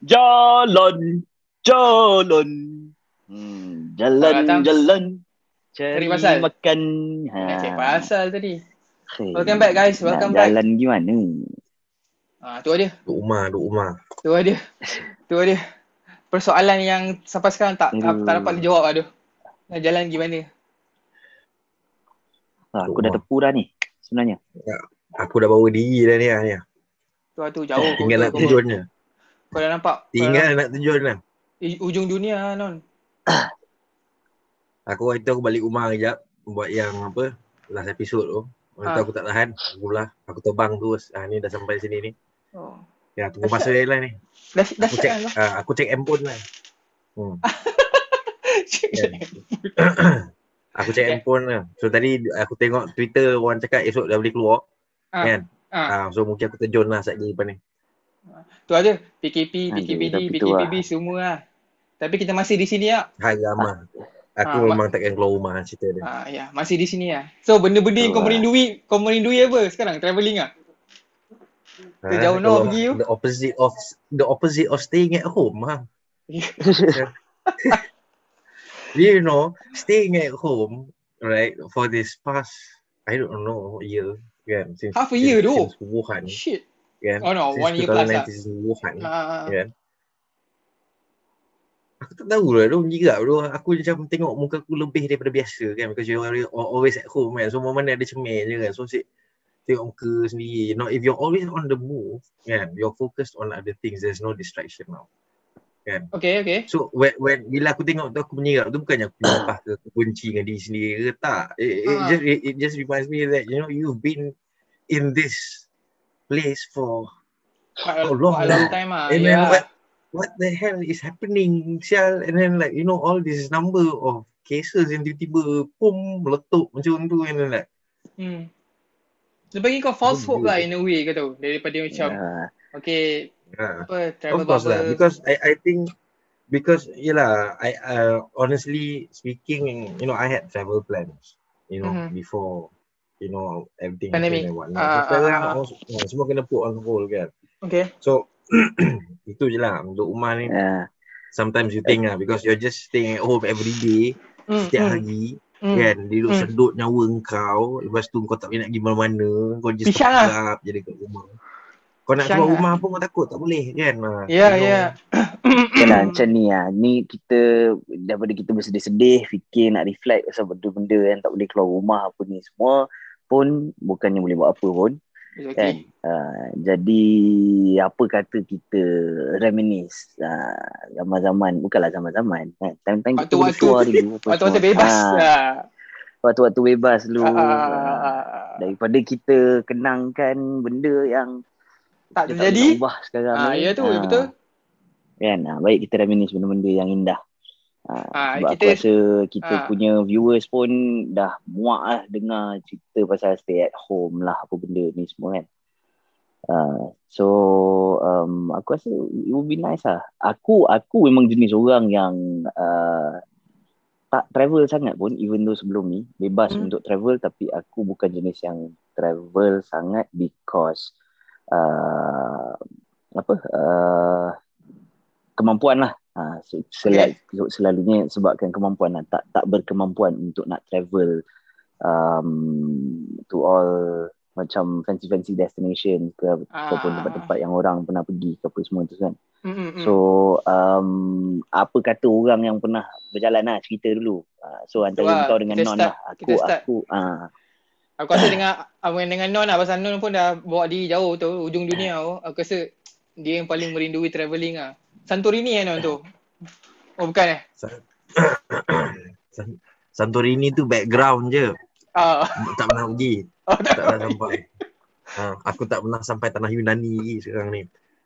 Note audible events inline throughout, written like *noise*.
Jalan, jalan. Hmm, jalan, jalan. Cari Cari pasal. makan. Nak cek pasal tadi. Okay. Welcome back, guys. Welcome Nak back. Jalan gimana? Ah, tu dia. Duk rumah, duk rumah. Tu dia. Tu dia. Persoalan yang sampai sekarang tak Aduh. tak dapat dijawab aduh. Nak jalan gimana? Ah, aku dah tepu dah ni sebenarnya. Aku dah bawa diri dah ni. ah, ni. Tu tu jauh. Tinggal nak je. Kau dah nampak? Tinggal nak terjun lah. ujung dunia non. *coughs* Aku waktu tu aku balik rumah kejap. Buat yang apa, last episode tu. Waktu tu Ah. aku tak tahan. Aku lah. Aku terbang terus. Ah, ni dah sampai sini ni. Oh. Ya, tunggu masa je lah ni. Dah dah Aku cek, kan kau? ah, aku cek handphone lah. Hmm. *laughs* *coughs* Aku cek Okay. handphone lah. So tadi aku tengok Twitter orang cakap esok dah boleh keluar. Ah, Kan? ah. Ah, so mungkin aku terjun lah sekejap lepas ni. Tu ada PKP, Aduh, PKPD, tu PKPB semua lah. Tapi kita masih di sini lah. Hai ramah. Aku Ah, memang takkan keluar rumah cerita dia. Ah, ya, masih di sini lah. So benda-benda yang kau lah. merindui, kau merindui apa sekarang? Travelling ah? Ha, jauh no pergi you. The opposite of the opposite of staying at home ha. *laughs* You know, staying at home, right, for this past I don't know year, kan, since Half a year since, tu. since Wuhan, Shit. Kan, Oh no, since one year plus lah. 2019 since Wuhan, Ah, kan. Aku tak tahu lah, dong juga bro. Aku macam tengok muka aku lebih daripada biasa kan because you're always- at home kan. So mana ada cermin je kan. So si- tengok muka sendiri. You know, if you're always on the move kan, you're focused on other things. There's no distraction now. Kan. okay, okay. So when, when bila aku tengok tu aku menyerap tu bukannya aku *coughs* lepas ke aku benci dengan diri sendiri ke tak. It, it, Ah. just, it, it just reminds me that you know you've been in this place for Quite a, Oh, long quite a long lah. time ah. And then Yeah. what what the hell is happening sial and then like you know all this number of cases yang tiba-tiba pum meletup macam tu and then like Hmm. Dia bagi kau false hope lah in a way kau tahu. Daripada macam, Ah, okay, uh, apa, travel of course lah bubble. because I I think because yelah I uh, honestly speaking you know I had travel plans you know Mhm. before you know everything Pandemic. and whatnot. Ah, so, sekarang ah, ah. all- semua kena put on hold kan Okay. so *clears throat* itu je lah untuk rumah ni ah. sometimes you think lah because you're just staying at home every day Hmm, setiap hmm, hari hmm. kan duduk Hmm. sedut nyawa kau lepas tu kau tak boleh nak pergi mana-mana kau just Pisang lah. tetap je dekat rumah kau nak Pisang keluar lah. rumah pun kau takut tak boleh kan Ah, Ya, ya. Okay *coughs* lah macam ni lah. Ni kita daripada kita bersedih-sedih fikir nak reflect pasal benda-benda yang tak boleh keluar rumah apa ni semua pun bukannya boleh buat apa pun It's kan. okay. Uh, jadi apa kata kita reminisce uh, zaman-zaman bukanlah zaman-zaman kan. Time-time kita dulu. *laughs* apa Waktu-waktu semua. bebas. Ah, Ah. waktu-waktu bebas dulu. Ah, ah, Ah, ah, ah. daripada kita kenangkan benda yang Tak terjadi. boleh ubah sekarang Ah, ni. ya tu, Ah, betul. Kan? Ah, baik kita reminisce benda-benda yang indah. Ah, sebab kita- aku rasa kita ah. punya viewers pun dah muak lah dengar cerita pasal stay at home lah apa benda ni semua kan. Uh, so um, aku rasa it would be nice lah. Aku aku memang jenis orang yang uh, tak travel sangat pun even though sebelum ni bebas Hmm. untuk travel tapi aku bukan jenis yang travel sangat because uh, apa uh, kemampuan lah. Uh, so, sel- selalunya sebabkan kemampuan lah. Tak tak berkemampuan untuk nak travel um, to all macam fancy-fancy destination ke Ah. ataupun tempat-tempat yang orang pernah pergi ke apa semua tu kan. Hmm, hmm, hmm. So um, apa kata orang yang pernah berjalan lah cerita dulu. Uh, so antara lah, kau dengan Non start- lah. Aku aku ah Aku rasa dengan dengan Non lah pasal Non pun dah bawa diri jauh tu ujung dunia tu. Aku rasa dia yang paling merindui travelling ah. Santorini eh Non tu. Oh bukan eh? San- *coughs* Santorini tu background je Ah. tak pernah pergi Oh, tak pernah sampai ha, aku tak pernah sampai tanah Yunani lagi sekarang ni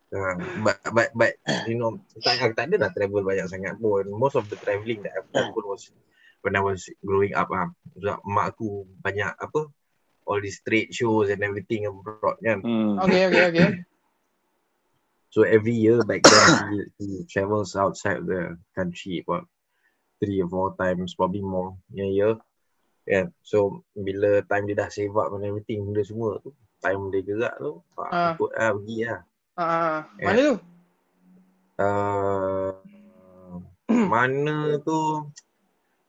ha, but, but, but you know tak, aku tak ada dah travel banyak sangat pun most of the travelling that I've done pun was when I was growing up ah. Sebab mak aku banyak apa all these trade shows and everything abroad kan hmm. Okay, okay, okay. So every year back then *coughs* he, he travels outside the country about three or four times, probably more in a year. Yeah. So bila time dia dah save up and everything benda semua tu, time dia gerak tu, Ah. ah. ikut lah pergi lah. Ah, ah, ah. Eh. mana tu? uh, *coughs* mana tu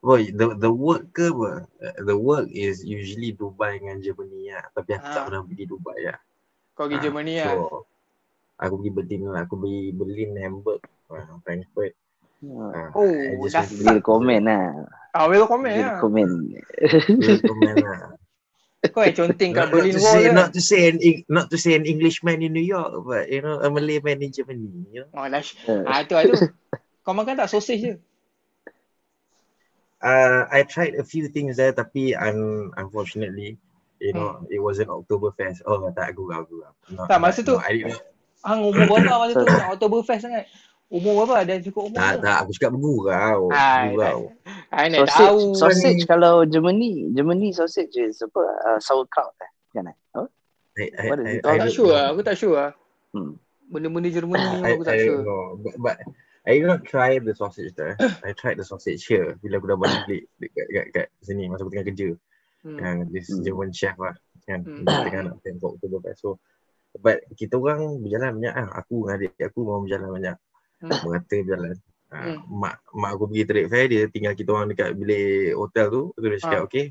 Boy, the the work ke apa? The work is usually Dubai dengan Germany lah. Tapi aku tak Ah. pernah pergi Dubai lah. Kau pergi Ah, Germany so, lah. Aku pergi Berlin lah. Aku pergi Berlin, Hamburg, uh, Frankfurt. Hmm. Uh, Oh, I just dah Dia komen lah. Ah, well comment Dia lah. komen. Dia comment lah. *laughs* Kau yang conteng kat Not, not Berlin to Wall say, ke? not to say an not to say an Englishman in New York, but you know a Malay man in Germany. You know, Oh, lash. Uh, Ah, tu lah tu. Kau makan tak sausage je? uh, I tried a few things there, tapi un, unfortunately, you know, it wasn't Oktoberfest. Oh, tak aku aku. Not, Tak, masa tu- No, I didn't, Hang umur *coughs* berapa masa tu? Nak Oktoberfest sangat. Umur berapa? Dah cukup umur. tak, tak, aku cakap bergurau. Ah, Bergurau. I nak tahu. sausage, kalau Germany, Germany sausage is apa? Uh, sauerkraut eh? Kan eh? Oh? I, I, What is I, it I Aku tak sure lah. Aku tak sure lah. Hmm. Benda-benda Germany I, *coughs* aku tak I sure. know. But, but I did not try the sausage there. I tried the sausage here bila aku dah balik dekat, dekat, dekat sini masa aku tengah kerja. Hmm. Yang this Hmm. German chef lah kan Hmm. dia tengah nak plan for Oktoberfest. So but kita orang berjalan banyak ah. Aku dengan adik aku mau berjalan banyak. Hmm. Merata berjalan. Ah, Hmm. mak mak aku pergi trade fair dia tinggal kita orang dekat bilik hotel tu. Tu dia cakap Ah. okay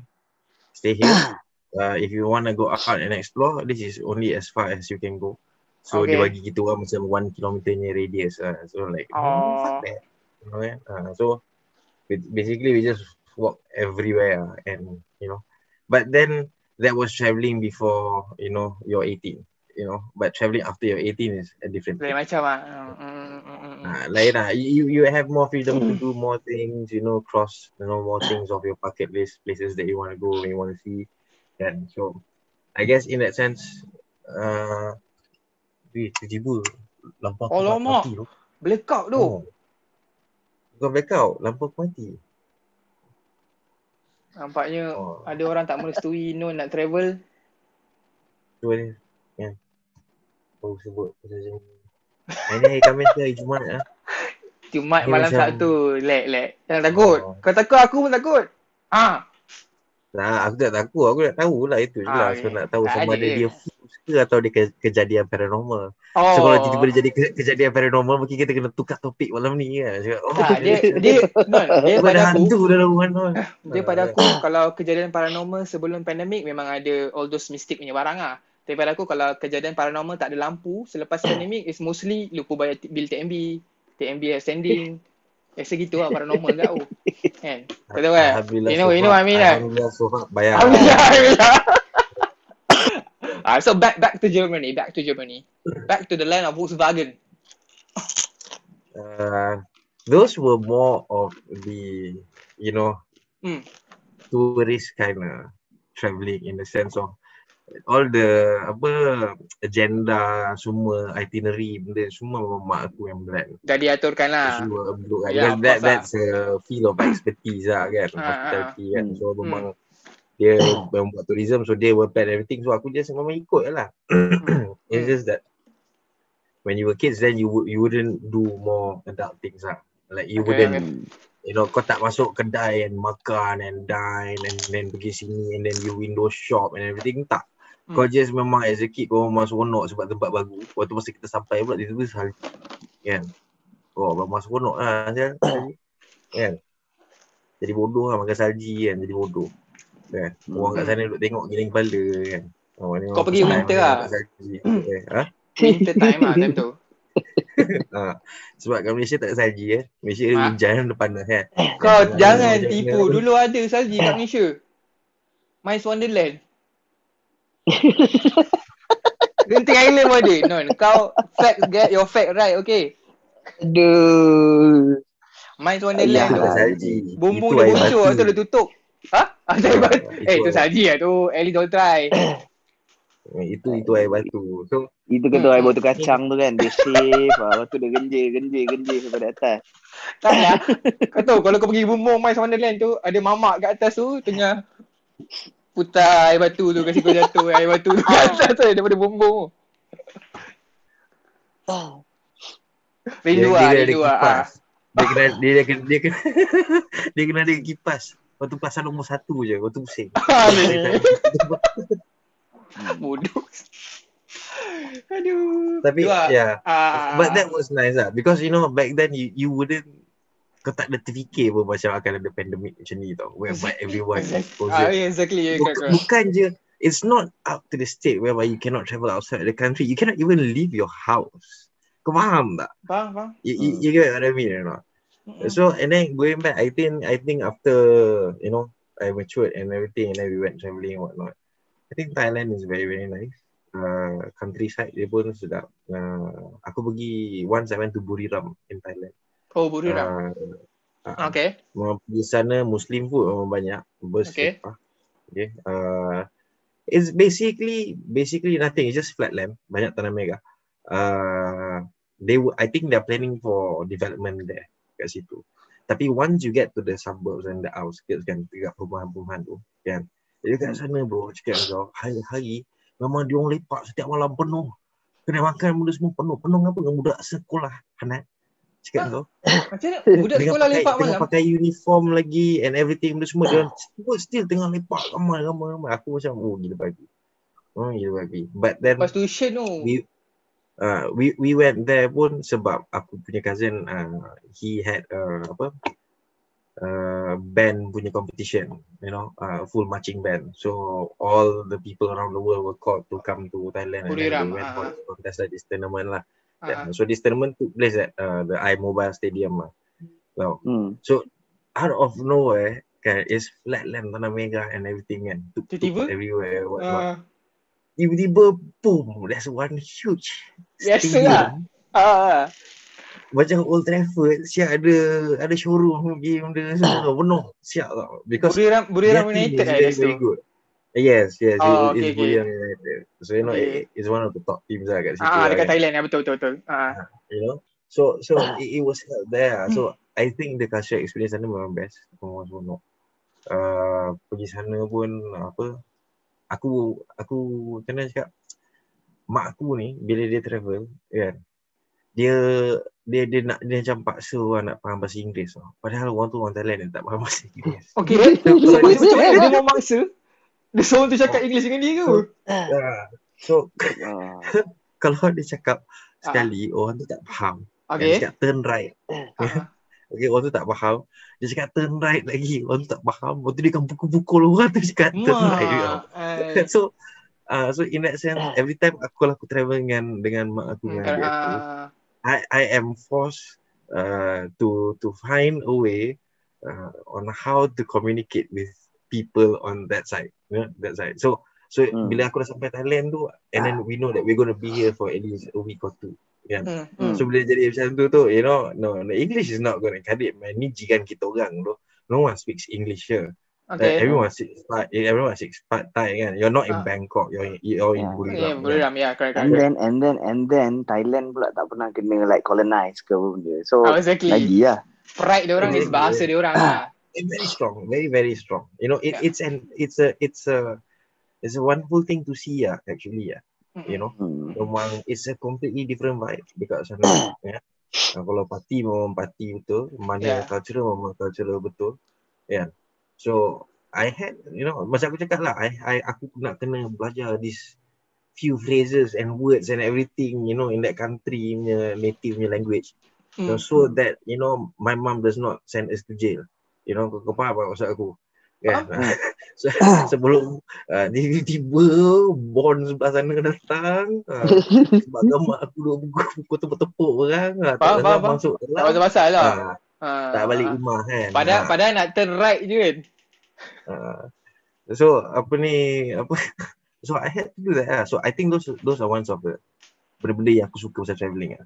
stay here. *coughs* Uh, if you want to go out and explore, this is only as far as you can go. So Okay. dia bagi kita orang macam one kilometernya radius. Uh, so like, Oh. fuck that. You know, kan? Uh, so ba- basically we just walk everywhere uh, and you know. But then that was traveling before you know you're 18. You know, but traveling after you're 18 is a different Lain thing. macam lah. Hmm, hmm, hmm, hmm, hmm. Uh, lain lah. You you have more freedom to do more things. You know, cross you know more things of your bucket list, places that you want to go and you want to see. And so, I guess in that sense, uh, weh, tiba-tiba lampu aku Oh, lama. mati tu. Blackout tu. Oh. Bukan blackout, lampu aku mati. Nampaknya Oh. ada orang tak merestui Non nak travel. Tu dia. Baru sebut pasal macam ni. Hari Khamis ke hari Jumaat lah. Jumat Dia malam macam- Sabtu. Lek, lek. Jangan takut. Oh. Kau takut, aku pun takut. Ah, Nah, aku tak takut. Aku nak tahu lah itu je Ah, lah. So okay. nak tahu Tak sama ada dia ke atau dia ke- kejadian paranormal. Oh. So kalau tiba-tiba dia jadi ke- kejadian paranormal mungkin kita kena tukar topik malam ni kan. Cakap, oh, Tak, dia dia non, *laughs* dia Kau pada ada aku, hantu dalam rumah tu. *laughs* dia pada aku kalau kejadian paranormal sebelum pandemik memang ada all those mystic punya barang ah. Tapi pada aku kalau kejadian paranormal tak ada lampu selepas *coughs* pandemik is mostly lupa bayar t- bil TMB, TMB outstanding. Biasa gitu lah paranormal kat aku. *laughs* Kan? Kau tahu kan? You know, you know what I mean kan? Alhamdulillah so bayar. Alhamdulillah. Alhamdulillah. *coughs* Ah, so back back to Germany, back to Germany. Back to the land of Volkswagen. Uh, those were more of the, you know, Hmm. tourist kind of travelling in the sense of all the apa agenda semua itinerary benda semua memang mak aku yang berat. Dah diaturkan lah. Semua upload kan. Ya, Because of that lah. that's a field of expertise lah kan. Ah, Hospitality kan. Hmm. So memang dia membuat tourism so dia will plan everything so aku just memang ikut je lah. *coughs* It's Hmm. just that when you were kids then you would you wouldn't do more adult things lah. Like you Okay, wouldn't you know kau tak masuk kedai and makan and dine and then pergi sini and then you window shop and everything tak. Hmm. Kau just memang as a kid kau memang seronok sebab tempat baru. Waktu masa kita sampai pula tiba-tiba salji. Kan? Oh memang seronok lah. Salji. *coughs* Kan? Jadi bodoh lah makan salji kan. Jadi bodoh. Kan? Orang kat sana duduk tengok giling kepala kan. Oh, Kau pergi winter lah. Salji. *coughs* Eh, ha? Winter time lah time tu. *laughs* *laughs* ha. Sebab kat Malaysia tak ada salji eh. Malaysia Ha? hujan *laughs* depan dah kan. Kau Jangan- jangan jangan- tipu. Dulu ada salji kat *coughs* Malaysia. Mice Wonderland. *laughs* Genting Island pun ada. Non, kau fact get your fact right, okay. Aduh. Wonderland Tak tu. ada salji. Bumbung dia bocor batu. tu dia tutup. Ha? Ah, batu. itu Eh, tu salji lah tu. At least don't try. Itu itu air batu. So Itu kata air batu kacang tu kan. Dia shave. ah, Lepas tu dia genjir, genjir, genjir sampai di atas. Tak lah. *laughs* Kau tahu kalau kau pergi bumbung Mice Wonderland tu, ada mamak kat atas tu tengah putar air batu tu kasi kau jatuh air batu tu kat atas tu daripada bumbung. Rindu lah, dia, dia rindu ada lah. kipas. Dia kena dia dia kena dia kena, *laughs* dia kena ada kipas. Waktu pasal nombor satu je, waktu pusing. *laughs* Ah. Bodoh. Aduh. Tapi Dua. yeah, Ah. but that was nice lah because you know back then you you wouldn't kau tak ada terfikir pun macam akan ada pandemic macam ni tau whereby everyone is Ah, yeah, exactly. Yeah, Buk- bukan je it's not up to the state whereby you cannot travel outside the country. You cannot even leave your house. Kau faham tak? Faham, faham. You, you, you get what I mean or not? Mm-mm. So and then going back, I think I think after you know I matured and everything, and then we went traveling and whatnot. I think Thailand is very very nice. Uh, countryside dia pun sedap. Uh, aku pergi once I went to Buriram in Thailand. Oh, Buriram. Uh, uh, Okay. Di sana Muslim food memang banyak. Okay. Bersepah. Okay. Uh, it's basically basically nothing. It's just flat land. Banyak tanah mega. Uh, they were, I think they're planning for development there kat situ. Tapi once you get to the suburbs and the outskirts kan, dekat perumahan-perumahan tu kan. Jadi kat sana bro, cakap kau, hari-hari memang dia orang lepak setiap malam penuh. Kena makan benda semua penuh. Penuh apa? Dengan budak sekolah. Hanat. Cakap kau. *laughs* Macam mana? Budak Dengan sekolah pakai, lepak malam. pakai uniform lagi and everything benda semua dia still, still tengah lepak ramai ramai ramai aku macam oh gila babi oh gila babi but then Lepas tuition tu. we uh, we we went there pun sebab aku punya cousin uh, he had uh, apa uh, band punya competition you know uh, full marching band so all the people around the world were called to come to Thailand and then Buriram, they went for ah. this contest like this tournament lah Ah, yeah. so this tournament took place at uh, the iMobile Stadium lah well Hmm. out of nowhere kan it's flat land tanah mega and everything kan tuk Tiba-tiba? everywhere what not ah. tiba-tiba boom there's one huge stadium lah. Ah. macam Old Trafford siap ada ada showroom game dia semua *coughs* penuh siap tau because Buriram Buriram United lah very, very tu. good yes yes Oh, it, okay, it's okay. Buriram United so you know Okay. it, it's one of the top teams lah kat situ Ah, lah, dekat kan. Thailand ya betul betul betul. Ah. you know so so it, it was held there lah. so I think the cultural experience sana memang best memang seronok uh, pergi sana pun apa aku aku macam mana cakap mak aku ni bila dia travel kan dia dia dia nak dia macam paksa orang nak faham bahasa Inggeris tau. Padahal orang tu orang Thailand yang tak faham bahasa Inggeris. Okay. dia mau maksa? Dia suruh tu cakap English dengan dia ke? Ah, so Ah. *laughs* kalau dia cakap sekali orang tu tak faham. Dia Okay. cakap turn right. Ah. *laughs* Okay, orang tu tak faham. Dia cakap turn right lagi. Orang tu tak faham. Lepas tu dia akan pukul-pukul orang tu cakap turn right. *laughs* Ah. so uh, so in that sense every time aku aku travel dengan dengan mak aku Hmm, dengan adik aku ah. I I am forced uh, to to find a way uh, on how to communicate with people on that side you know, that side so so Hmm. bila aku dah sampai Thailand tu and then we know that we're going to be here for at least a week or two kan Hmm, Hmm. hmm. so bila jadi macam tu tu you know no, no English is not going to cut it man ni jiran kita orang tu no one speaks English here Okay. Uh, everyone speaks part, everyone speaks part Thai kan. You're not in Ah. Bangkok, you're in, you're in Yeah. Buriram. Yeah, kan? Buriram. Ya, correct, And correct. then and then and then Thailand pula tak pernah kena like colonize ke apa benda. So Oh, exactly. lagi lah. Pride dia orang is bahasa dia orang lah. It's very strong, very very strong. You know, it, Yeah. it's an it's a it's a it's a wonderful thing to see yeah, actually yeah. Mm-mm. You know, Hmm. memang it's a completely different vibe dekat sana. *coughs* Uh, kalau party memang party betul, mana Yeah. cultural memang cultural betul. Yeah. So I had you know macam aku cakap lah, I, I aku nak kena belajar this few phrases and words and everything you know in that country punya native punya language. Hmm. So, so that you know my mom does not send us to jail. You know kau, kau faham apa maksud aku? Kan? so, *laughs* sebelum uh, tiba-tiba bond sebelah sana datang uh, *laughs* sebab mak aku duk pukul, pukul tepuk-tepuk orang uh, tak Faham, masuk Tak dalam pasal-pasal lah. uh, Ah, tak balik ah. rumah kan Padahal, Ah, padahal nak turn right je kan. uh, so apa ni apa *laughs* so I had to do that lah. so I think those those are ones of the benda-benda yang aku suka pasal travelling lah.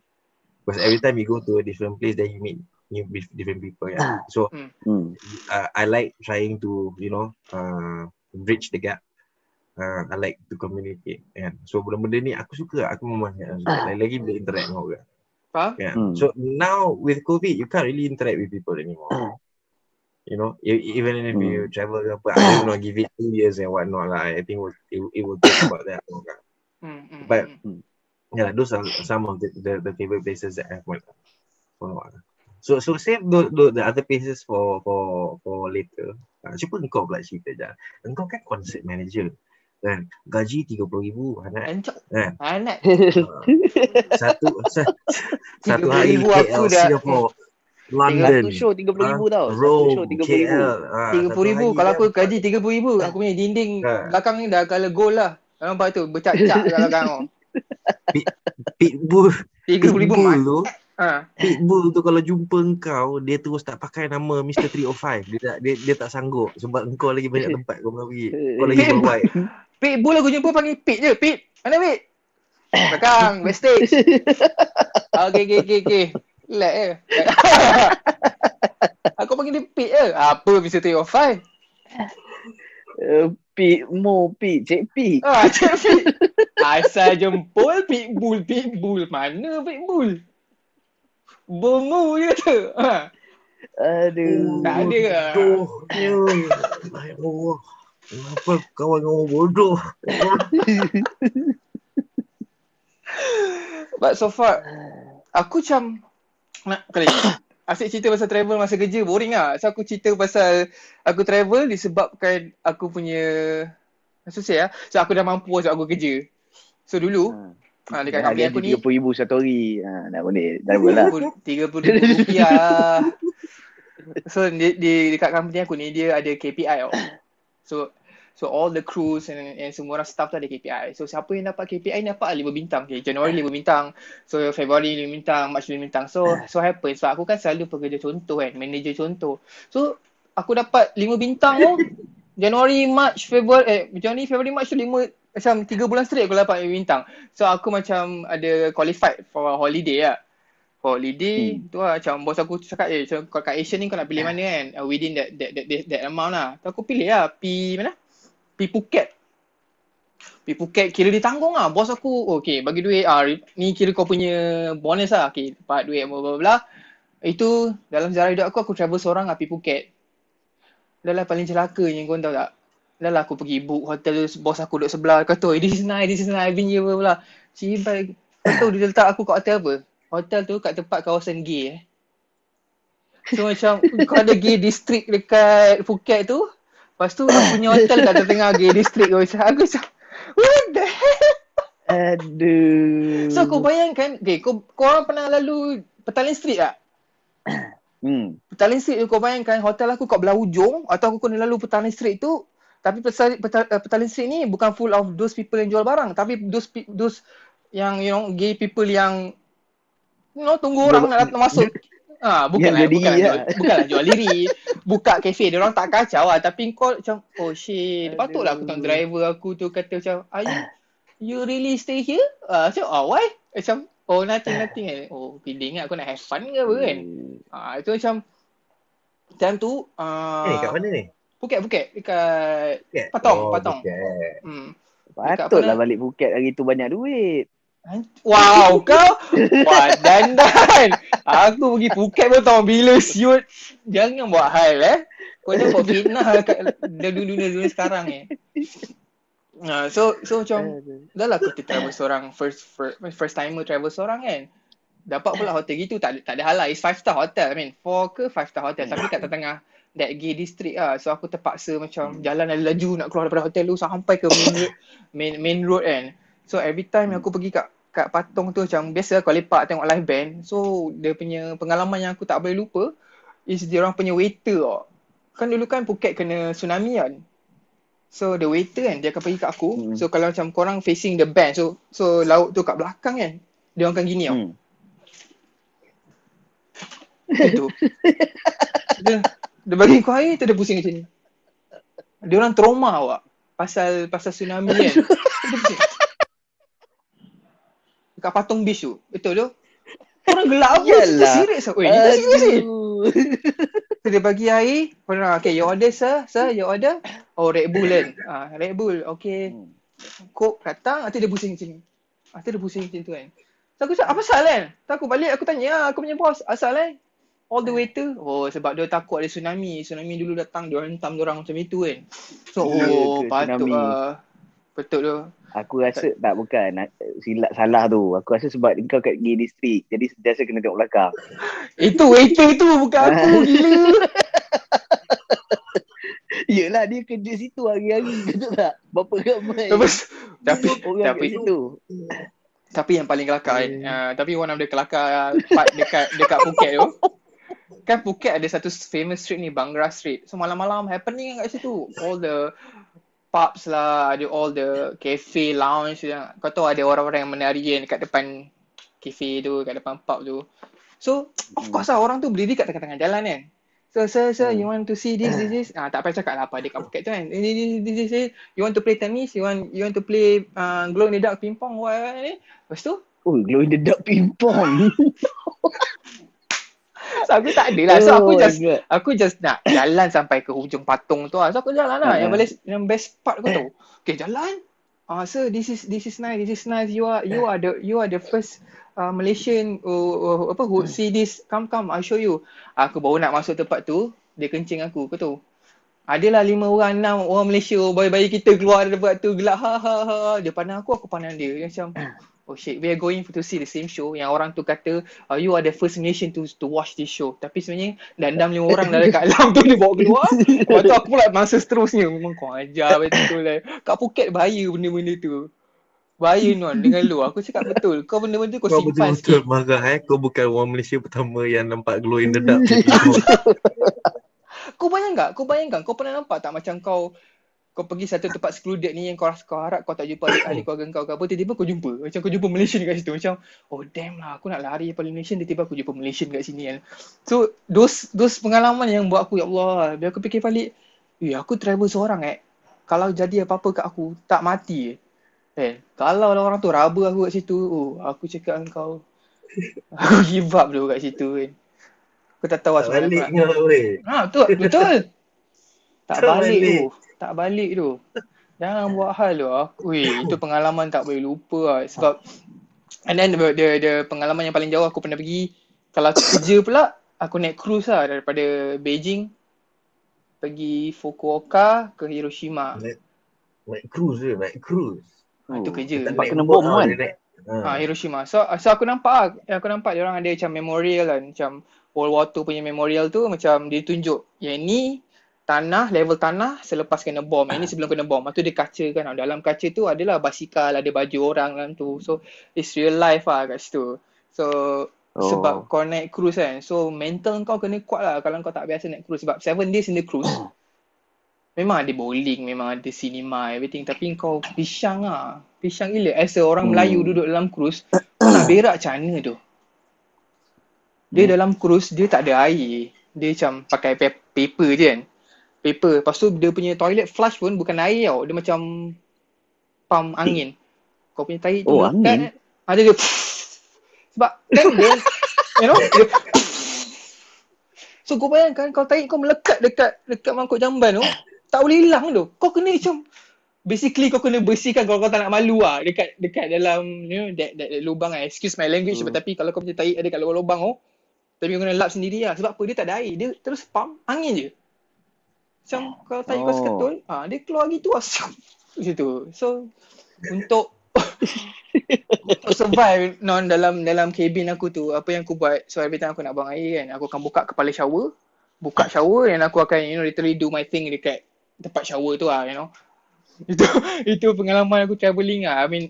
Because every time you go to a different place, then you meet new dif- different people. Yeah. So Hmm. uh, I like trying to you know uh, bridge the gap. Uh, I like to communicate. Yeah. So benda-benda ni aku suka. Aku memang uh, suka. Lagi-lagi bila interact dengan orang. Faham? Yeah. Hmm. So now with COVID, you can't really interact with people anymore. You know, e- even if you travel ke apa, I don't know, give it two years and whatnot lah. I think it, will- it, will- it will take about that long. lah. Hmm, hmm, But- hmm. Yeah, those are some of the, the, the favorite places that I've went for. a while. So so save the, the, the other places for for for later. Uh, cuba engkau pula cerita je. Engkau kan concert manager. kan gaji 30,000 Hanat Encok. kan Anak. satu sa- satu hari 30,000 aku KL dah- Singapore Satu London show RM30,000 tau. Satu show Rome RM30,000. KL ah, Tiga satu puluh ribu. hari Kalau dah aku gaji tiga puluh ribu, aku punya dinding Ha. belakang ni dah colour gold lah. Nampak tu, bercak-cak *laughs* kat belakang tu. Pitbull Tiga puluh ribu Pitbull mat. tu Ha. Pitbull tu kalau jumpa engkau dia terus tak pakai nama Mr. 305 dia tak dia, dia tak sanggup sebab engkau lagi banyak tempat kau nak pergi kau lagi Pitbull. worldwide Pitbull aku jumpa panggil Pit je. Pit. Mana Pit? Belakang, backstage. Okay, okay, okay, okay. Relax je. *laughs* aku panggil dia Pit je. Apa Mr. 305? Uh, Pik Mo Pik Cik Pik. Ah, Cik Pit. *laughs* Asal jempol Pitbull, Pitbull. Mana Pitbull? Bongo je tu. Ha. Aduh. Tak ada ke? bodohnya *laughs* ya Allah kenapa kawan kau bodoh But so far, aku macam nak kali *coughs* asyik cerita pasal travel masa kerja boring lah. So aku cerita pasal aku travel disebabkan aku punya susah ya. So aku dah mampu sebab aku kerja. So dulu ha, dekat company aku ni RM30,000 satu hari. Ha, dah boleh. Dah boleh lah. tiga puluh ribu rupiah. *laughs* So di, di dekat company aku ni dia ada KPI tau. So so all the crews and, and semua orang staff tu ada KPI. So siapa yang dapat KPI ni dapat 5 bintang. Okay, Januari 5 bintang. So Februari 5 bintang, March 5 bintang. So so happen sebab aku kan selalu pekerja contoh kan, manager contoh. So aku dapat 5 bintang tu *laughs* Januari, March, Februari, eh Januari, Februari, March tu 5 macam 3 bulan straight aku dapat 5 bintang. So aku macam ada qualified for holiday lah. For holiday Hmm. tu lah macam bos aku cakap eh macam kau kat Asian ni kau nak pilih mana kan uh, within that that, that that that amount lah. So aku pilih lah pi mana? Pi Phuket. Pi Phuket kira dia tanggung lah. Bos aku oh, okay bagi duit ah ni kira kau punya bonus lah. Okay dapat duit bla bla bla. Itu dalam sejarah hidup aku aku travel seorang lah pi Phuket. Dah lah paling celakanya kau tahu tak? Dah lah aku pergi book hotel tu bos aku duduk sebelah kata eh, this is nice this is nice I've been here bla bla. Cibai kau tahu dia letak aku kat hotel apa? Hotel tu kat tempat kawasan gay eh. So macam kau ada gay district dekat Phuket tu. Lepas tu aku punya hotel kat tengah gay district tu. Macam aku macam what the hell? Aduh. So kau bayangkan, okay, kau, kau orang pernah lalu Petaling Street tak? Hmm. Petaling Street tu kau bayangkan hotel aku kat belah ujung atau aku kena lalu Petaling Street tu tapi Petaling, Petaling, Petaling Street ni bukan full of those people yang jual barang tapi those those yang you know gay people yang you know tunggu orang nak datang masuk. Ah, bukanlah Yang jual bukanlah diri jual, lah. bukanlah jual diri. Buka kafe dia orang tak kacau lah tapi kau macam oh shit. Patutlah aku Aduh. driver aku tu kata macam are you you really stay here? Ah, macam oh why? Macam oh nothing nothing eh. Oh feeling aku nak have fun ke apa kan? Ah itu macam time tu uh, eh kat mana ni Phuket Phuket. Dekat Phuket? Patong, oh, Patong. Phuket. hmm. Patutlah balik Phuket hari tu banyak duit. Wow kau? Wah dandan. Aku pergi Phuket pun tahu bila siut Jangan buat hal eh. Kau jangan buat fitnah kat dunia-dunia sekarang eh. Uh, So so macam Dah lah aku travel seorang First first, first timer travel seorang kan. Dapat pula hotel gitu. Tak, ada- tak ada hal lah It's five star hotel I mean. Four ke five star hotel. Tapi kat tengah That gay district lah So aku terpaksa macam Jalan laju Nak keluar daripada hotel tu Sampai ke main road *coughs* Main, main road kan So every time aku pergi kat kat Patong tu macam biasa kau lepak tengok live band. So dia punya pengalaman yang aku tak boleh lupa is dia orang punya waiter tau. Kan dulu kan Phuket kena tsunami kan. So the waiter kan dia akan pergi kat aku. Hmm. So kalau macam korang facing the band so so laut tu kat belakang kan. Dia orang akan gini tau. Hmm. *laughs* Dia, dia bagi kau air tu dia pusing macam ni. Dia orang trauma awak pasal pasal tsunami kan. Dia pusing. Dekat Patong Beach tu. Betul tu? Orang gelap apa? Yalah. Serius. Eh, ni tak serius ni. So, dia bagi air. Korang, okay, your order sir. Sir, your order. Oh, Red Bull kan. Ah, Red Bull. Okay. Coke datang. Nanti dia pusing macam ni. Nanti dia pusing macam tu kan. So, aku cakap, apa pasal kan? So, aku balik, aku tanya lah, aku punya bos. Asal kan? All the waiter. Oh, sebab dia takut ada tsunami. Tsunami dulu datang, dia hentam dia orang macam itu kan. So, Ya oh, ke patut lah. Betul tu. Aku rasa tak bukan nak- silap salah tu. Aku rasa sebab kau kat gay district. Jadi sentiasa kena tengok belakang. *laughs* Itu waiter tu bukan aku. *laughs* Gila. *laughs* Yelah dia kerja situ hari-hari betul tak? Berapa ramai Lepas, tapi orang tapi kat situ. tapi yang paling kelakar kan. Uh, tapi one of the kelakar part dekat dekat Phuket tu. Kan Phuket ada satu famous street ni Bangra Street. So malam-malam happening kat situ. All the pubs lah, ada all the cafe, lounge yang kau tahu ada orang-orang yang menari kan dekat depan cafe tu, kat depan pub tu. So, of course lah orang tu berdiri kat tengah-tengah jalan kan. So, sir, sir, you want to see this, this, this? Ah, tak payah cakap lah apa dia kat Phuket tu kan. This, this, this, this, this. You want to play tennis? You want you want to play uh, glow in the dark ping pong? What, what, ni? Lepas tu, Oh, glow in the dark ping-pong. so *laughs* aku tak ada lah. So aku Oh just aku just nak jalan sampai ke hujung patung tu lah. So aku jalan lah. Hmm. Yang best, yang best part aku tu. Okay, jalan. Ah, sir, this is this is nice. This is nice. You are you are the you are the first uh, Malaysian uh, uh, apa who see this. Come come, I show you. Aku baru nak masuk tempat tu, dia kencing aku. Kau tahu? Adalah lima orang, enam orang Malaysia, bayi-bayi kita keluar dari tempat tu gelak ha ha ha. Dia pandang aku, aku pandang dia. Dia macam, oh shit, we are going to see the same show. Yang orang tu kata, uh, you are the first nation to to watch this show. Tapi sebenarnya, dandam lima orang dah dekat dalam tu dia bawa keluar. *laughs* Lepas tu aku pula masa seterusnya, memang kau ajar betul lah. Kat Phuket bahaya benda-benda tu. Bahaya Nuan dengan lu. Aku cakap betul. Kau benda-benda kau, Kau simpan betul-betul sikit. marah eh. Kau bukan orang Malaysia pertama yang nampak glow in the dark. *laughs* Kau bayang tak? Kau bayangkan kau pernah nampak tak macam kau kau pergi satu tempat secluded ni yang kau rasa kau harap kau tak jumpa ahli, keluarga kau ke apa tiba-tiba kau jumpa. Macam kau jumpa Malaysian kat situ. Macam oh damn lah aku nak lari daripada Malaysian tiba-tiba aku jumpa Malaysian kat sini kan. So those those pengalaman yang buat aku ya Allah. Biar aku fikir balik eh aku travel seorang eh. Kalau jadi apa-apa kat aku tak mati. Eh kan kalau lah orang tu raba aku kat situ oh aku cakap dengan kau. *laughs* Aku give up dulu kat situ kan. Aku tak tahu lah sebenarnya balik aku nak- kau boleh. Ha betul, betul. tak *laughs* Tak balik. balik. tu. Tak balik tu. Jangan buat hal tu. Aku, weh, itu pengalaman tak boleh lupa lah. Sebab and then the, the, the pengalaman yang paling jauh aku pernah pergi kalau aku kerja pula aku naik cruise lah daripada Beijing pergi Fukuoka ke Hiroshima. Naik cruise je, naik cruise. Ha, itu kerja. Tak Tempat naik kena bom kan? naik. Ah Ha. Hiroshima. So so aku nampak ah, aku nampak dia orang ada macam memorial kan, macam World War II punya memorial tu macam dia tunjuk yang ni tanah, level tanah selepas kena bom. Yang ni sebelum kena bom. Lepas tu dia kaca kan. Dalam kaca tu adalah basikal, ada baju orang dalam tu. So it's real life lah kat situ. So Oh. sebab kau naik cruise kan. So mental kau kena kuat lah kalau kau tak biasa naik cruise. Sebab 7 days in the cruise. *coughs* memang ada bowling, memang ada cinema, everything. Tapi kau pisang lah. Pisang gila. As a orang Hmm. Melayu duduk dalam cruise, *coughs* kau nak berak macam mana tu? Dia Hmm. dalam cruise, dia tak ada air. Dia macam pakai pa- paper je kan. Paper. Lepas tu dia punya toilet flush pun bukan air tau. Dia macam pump angin. Kau punya tahi tu Oh, angin? Ada dia sebab kan dia you know dia, So kau bayangkan kau tahi kau melekat dekat dekat mangkuk jamban tu tak boleh hilang tu. Kau kena macam basically kau kena bersihkan kalau kau tak nak malu lah dekat dekat dalam you know that, that, that lubang lah. Excuse my language Hmm. tapi kalau kau punya tahi ada kat luar lubang tu tapi kau kena lap sendiri lah. Sebab apa? Dia tak ada air. Dia terus pump angin je. Macam kalau tahi kau Oh. seketul, ha, dia keluar gitu lah. Situ. *laughs* So, untuk *laughs* untuk survive non dalam dalam cabin aku tu apa yang aku buat so every time aku nak buang air kan aku akan buka kepala shower buka shower dan aku akan you know literally do my thing dekat tempat shower tu lah you know *laughs* itu itu pengalaman aku travelling lah I mean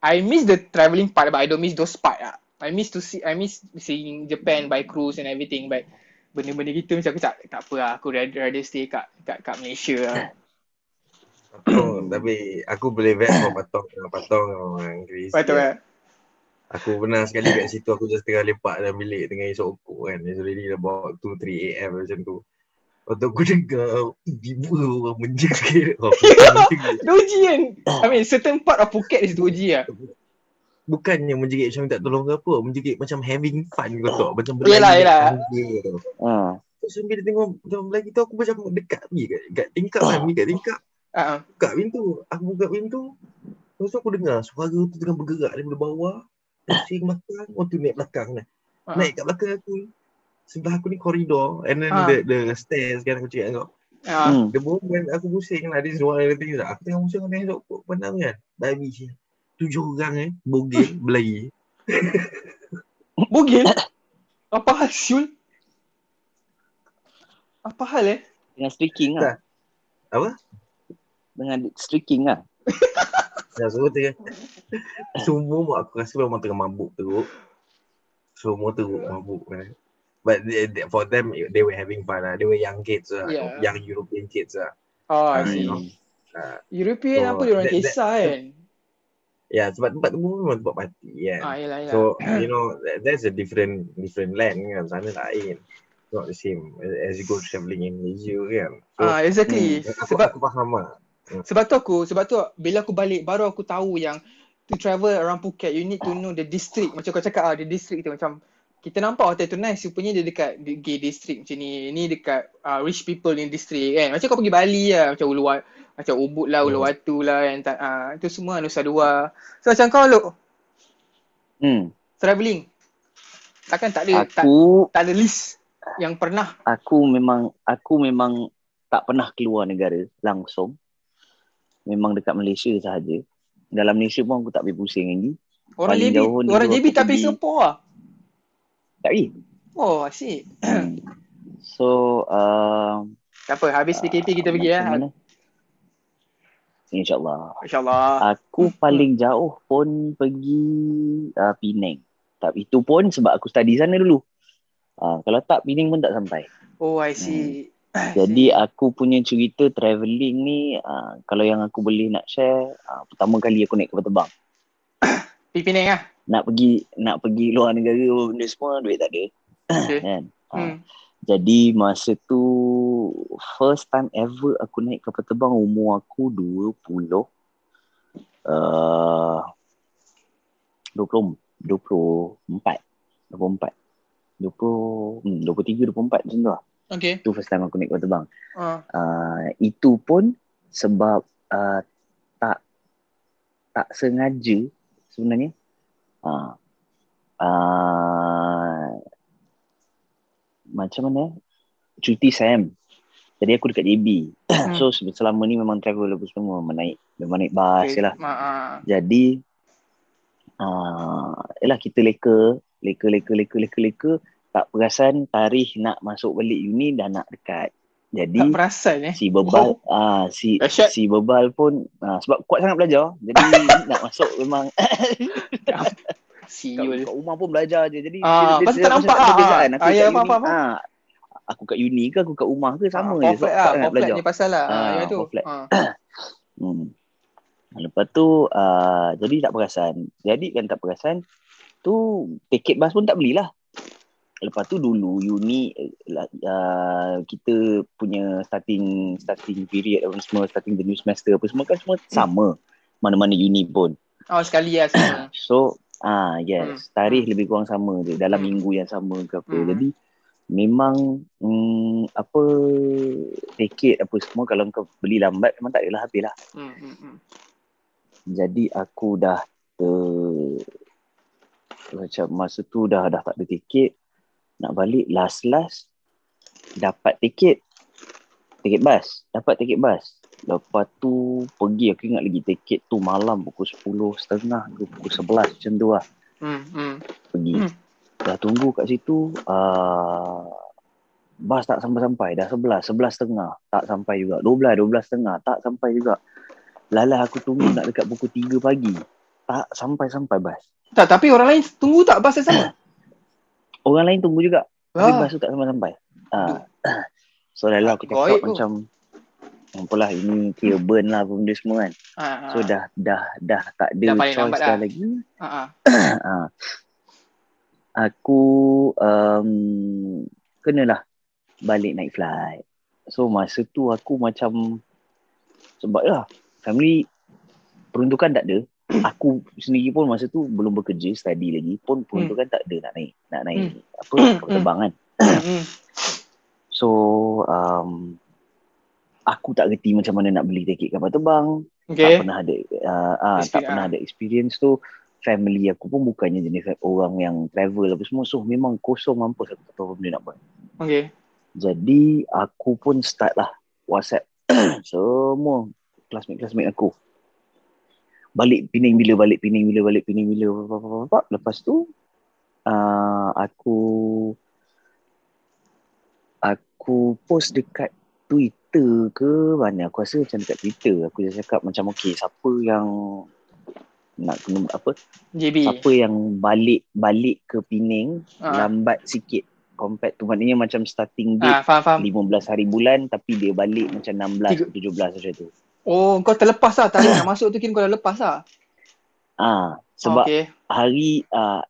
I miss the travelling part but I don't miss those part lah I miss to see I miss seeing Japan by cruise and everything but benda-benda gitu macam aku tak tak apa lah aku rather, rather stay kat kat kat Malaysia lah *laughs* Patong, tapi aku boleh vet kau patong dengan patong orang crazy. betul lah. kan Aku pernah sekali kat situ aku just tengah lepak dalam bilik tengah esok okok kan. It's already about 2 3 AM macam tu. Lepas tu aku dengar tiba orang menjerit. Oh, *laughs* menjerit. Doji kan I mean certain part of Phuket is doji lah *laughs* Bukannya menjerit macam tak tolong ke apa. Menjerit macam having fun kau *laughs* tahu. Macam berlari yelah. tangga tau. Ha. So, sambil dia tengok macam lagi tu aku macam dekat pergi kat, kat tingkap kan. Pergi kat tingkap. uh, Buka pintu. Aku buka pintu. Lepas tu aku dengar suara tu tengah bergerak daripada bawah. Pusing belakang. Oh tu naik belakang dah. uh, Naik kat belakang aku. Sebelah aku ni koridor. And then Ah. the, the stairs kan aku cakap kau. uh, Hmm. The moment aku pusing lah. Of the things lah. Aku tengah pusing esok kok pandang kan. Dah habis. Tujuh orang eh. Bogel. *laughs* berlari. Bogel Apa hal Syul Apa hal eh Dengan streaking lah. Dengan streaking lah. *laughs* Ya, semua kan. Semua aku rasa memang tengah mabuk teruk. Semua teruk mabuk kan. But they, they, for them, they were having fun lah. They were young kids lah. Yeah. Young European kids lah. Oh, I see. Ah, European So, apa dia orang kisah kan? Ya, sebab tempat tu memang tempat party kan. Ah, yelah, yelah. So, you know, that- that's a different different land kan. Sana lain. Not the same as you go travelling in Malaysia kan. So, ah, exactly. aku, Sebab aku faham lah. sebab tu aku, sebab tu bila aku balik baru aku tahu yang to travel around Phuket, you need to know the district. Macam kau cakap ah, the district tu macam kita nampak hotel tu nice, rupanya dia dekat gay district macam ni. Ni dekat uh, rich people in district kan. Macam kau pergi Bali lah, macam Uluwat, macam Ubud lah, Hmm. Uluwatu lah kan. Uh, itu semua Nusa Dua. So macam kau lu Hmm. travelling. Takkan tak ada tak, Aku tak ada list yang pernah. aku memang aku memang tak pernah keluar negara langsung. Memang dekat Malaysia sahaja. Dalam Malaysia pun aku tak pergi pusing lagi. Orang Paling JB, orang JB tak pergi pergi- Singapore lah. Tak pergi. Oh, asyik. Hmm. So, uh, Tak apa, habis PKP kita pergi ya. macam mana? InsyaAllah. InsyaAllah. Aku paling jauh pun pergi uh, Penang. Tapi itu pun sebab aku study sana dulu. Uh, kalau tak Penang pun tak sampai. Oh, I see. Jadi aku punya cerita travelling ni uh, kalau yang aku boleh nak share uh, pertama kali aku naik kapal terbang. *coughs* Pergi Penang lah. Nak pergi nak pergi luar negara benda semua duit tak ada. Okay. *coughs* kan. Uh, Hmm. Jadi masa tu first time ever aku naik kapal terbang umur aku 20 uh, 20 24 24 20 hmm, 23 24 macam tu lah. Okay. Tu first time aku naik kapal terbang. Uh, Uh, itu pun sebab uh, tak tak sengaja sebenarnya. Uh, uh, macam mana? Cuti SAM. Jadi aku dekat JB. Hmm. *coughs* so se- selama ni memang travel aku semua memang naik memang naik bas okay. lah. Uh, uh. Jadi uh, yalah kita leka, leka leka leka leka leka tak perasan tarikh nak masuk balik uni dah nak dekat. Jadi Tak perasan eh. si bebal ah si Dahsyat. si bebal pun ah, sebab kuat sangat belajar jadi *laughs* nak masuk memang *laughs* *laughs* kat, Siul. kat rumah pun belajar je jadi Ah, pasal tak nampak, macam ah, perbezaan ah. aku Ah, ya, kat faham, uni faham, ah, aku kat uni ke aku kat rumah ke sama ah, je kuat lah. flat belajar ni pasal lah. Ah, yang tu. Ah. *coughs* hmm. lepas tu uh, jadi tak perasan jadi kan tak perasan tu tiket bas pun tak belilah Lepas tu dulu uni uh, kita punya starting starting period apa semua starting the new semester apa semua kan semua sama mana-mana uni pun. Oh, sekali lah semua. *coughs* So ah yes, tarikh lebih kurang sama je dalam Hmm. minggu yang sama ke apa. Hmm. Jadi memang mm, apa tiket apa semua kalau kau beli lambat memang tak adalah habis lah. Hmm, hmm, hmm. Jadi aku dah ter macam masa tu dah dah tak ada tiket nak balik last last dapat tiket tiket bas dapat tiket bas lepas tu pergi aku ingat lagi tiket tu malam pukul 10 setengah ke pukul 11 macam tu lah. Hmm, hmm. pergi. Hmm. dah tunggu kat situ uh, bas tak sampai-sampai. Dah 11 11 setengah tak sampai juga. 12 12 setengah tak sampai juga. Lalah aku tunggu nak dekat pukul 3 pagi. Tak sampai-sampai bas. Tak, tapi orang lain tunggu tak bas yang sama? orang lain tunggu juga. Tapi Ah. bas tu tak sampai-sampai. Ah. *coughs* so dah lah aku cakap macam Apalah ini kira burn lah benda semua kan Ah, So ah. dah dah dah tak ada Dah choice dah dah. lagi ah. *coughs* Ah. Aku um, kenalah balik naik flight. So masa tu aku macam sebab lah family peruntukan tak ada. *coughs* Aku sendiri pun masa tu belum bekerja, study lagi pun peruntukan tak ada nak naik nak naik apa kapal terbang kan. Hmm. *coughs* So um, aku tak reti macam mana nak beli tiket kapal terbang. Tak Okay. pernah ada uh, uh, tak pernah ah. ada experience tu. Family aku pun bukannya jenis orang yang travel apa semua. So memang kosong mampus aku tak tahu apa benda nak buat. Okay. Jadi aku pun start lah WhatsApp *clears throat* semua classmate-classmate aku. Balik Penang bila, balik Penang bila, balik Penang bila. Lepas tu uh, aku aku post dekat Twitter Twitter ke mana aku rasa macam dekat Twitter aku just cakap macam okey siapa yang nak kena apa JB. siapa yang balik balik ke Penang Ah. lambat sikit compared tu maknanya macam starting date Ah, faham faham. 15 hari bulan tapi dia balik macam 16 Tiga- 17 macam tu. Oh, kau terlepas lah. Tarikh nak masuk tu kira kau dah lepas lah. Ah sebab okay. hari uh,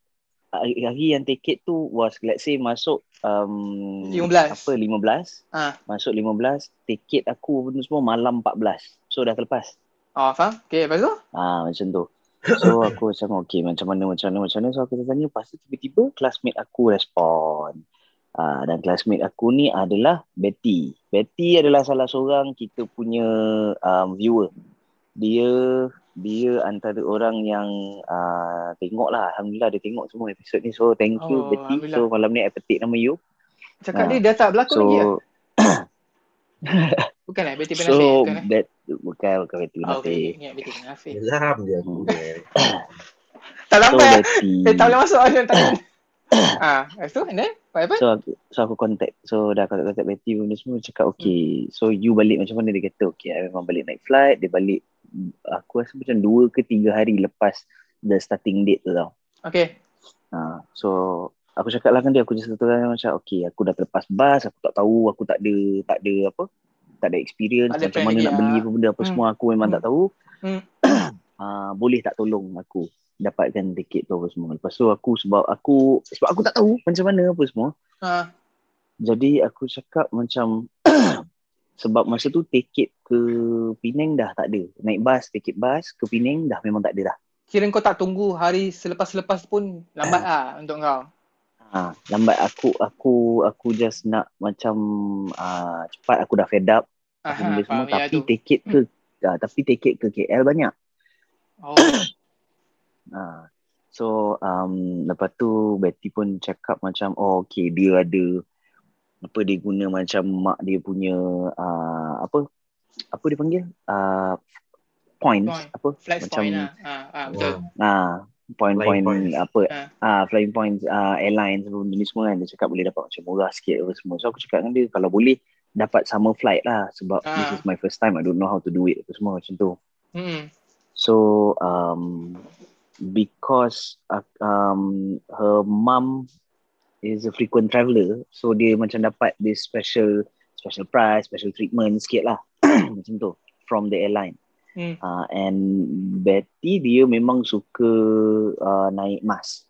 hari, yang tiket tu was let's say masuk um, 15. apa 15 Ah. masuk 15 tiket aku benda semua malam 14 so dah terlepas Oh, faham? Okay, lepas tu? ah macam tu so *laughs* aku macam okay macam mana macam mana macam mana so aku tanya lepas tu tiba-tiba classmate aku respon ah dan classmate aku ni adalah Betty Betty adalah salah seorang kita punya um, viewer dia dia antara orang yang uh, tengok lah Alhamdulillah dia tengok semua episod ni So thank you Oh, Betty. So malam ni I petik nama you Cakap Ah. dia dah tak berlakon lagi *laughs* lah? So Bukan eh? Betty Penafik? So bukan eh? that Bukan bukan Betty Oh, okay. Penafik Ingat Betty Penafik. Dia aku Hmm. *coughs* Tak So sampai. Betty eh, tak boleh masuk ada tangan. *coughs* *coughs* ah, lepas tu, and then? What happened? So aku, so aku contact So dah contact, contact Betty benda semua Cakap okay So you balik macam mana Dia kata okay I memang balik naik flight Dia balik Aku rasa macam dua ke tiga hari lepas The starting date tu tau Okay. Ha, so aku cakap lah kan dia aku just terang macam okay aku dah terlepas bas aku tak tahu aku tak ada tak ada apa tak ada experience Tak ada macam mana nak ah. beli apa benda apa Hmm. semua aku memang Hmm. tak tahu Hmm. uh, *clears throat* boleh tak tolong aku dapatkan tiket tu apa semua lepas tu aku sebab aku sebab aku tak tahu macam mana apa semua Ah, jadi aku cakap macam *clears throat* sebab masa tu tiket ke Penang dah tak ada naik bas tiket bas ke Penang dah memang tak ada dah kira kau tak tunggu hari selepas-selepas pun lambat lah untuk kau. Ha, lambat aku aku aku just nak macam uh, cepat aku dah fed up Aha, benda semua ya tapi tu. tiket ke uh, tapi tiket ke KL banyak. Oh, *coughs* Ha. So um, lepas tu Betty pun cakap macam oh okay dia ada apa dia guna macam mak dia punya uh, apa apa dia panggil uh, points Point. apa flex macam point lah. Ah, ah, betul. ah point-point Flying points. apa Ah. ah flying points ah airlines benda ni semua kan dia cakap boleh dapat macam murah sikit apa semua so aku cakap dengan dia kalau boleh dapat summer flight lah sebab Ah. this is my first time I don't know how to do it apa semua macam tu Hmm. so um because uh, um her mum is a frequent traveller so dia macam dapat this special special price special treatment sikit lah *clears throat* macam tu from the airline Hmm. Uh, and Betty dia memang suka uh, naik mas.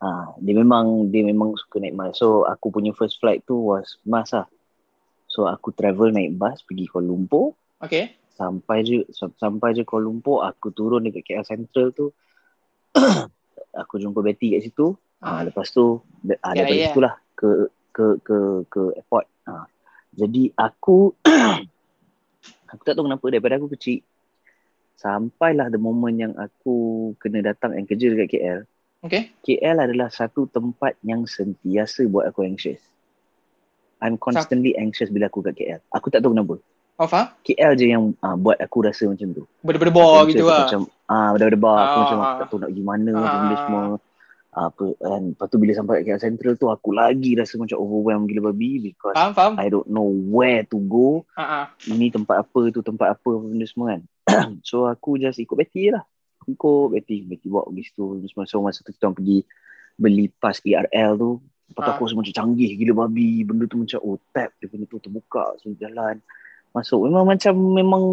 Uh, dia memang dia memang suka naik mas. So aku punya first flight tu was mas lah. So aku travel naik bas pergi Kuala Lumpur. Okay. Sampai je sampai je Kuala Lumpur aku turun dekat KL Central tu. *clears throat* aku jumpa Betty kat situ. Ah, Ah. lepas tu ah, Kat daripada raya. situ lah ke ke ke ke airport. Ah. Jadi aku *clears throat* aku tak tahu kenapa daripada aku kecil sampailah the moment yang aku kena datang and kerja dekat KL. Okay. KL adalah satu tempat yang sentiasa buat aku anxious. I'm constantly anxious bila aku kat KL. Aku tak tahu kenapa. Oh, faham? KL je yang uh, buat aku rasa macam tu. Berdebar Anxious gitu lah. Macam ah berdebar aku Ah, macam ah. tak tahu nak pergi mana Ah. benda semua. Ah, apa and lepas tu bila sampai KL Central tu aku lagi rasa macam overwhelmed gila babi because Faham, faham? I don't know where to go. Ah, ah. Ini tempat apa tu tempat apa benda semua kan. *clears throat* so aku just ikut Betty lah. Aku Ikut Betty, Betty bawa pergi situ semua. So masa tu kita orang pergi beli pas ERL tu. Lepas tu Ah. aku rasa macam canggih gila babi. Benda tu macam oh tap dia benda tu terbuka. So jalan. Masuk. Memang macam memang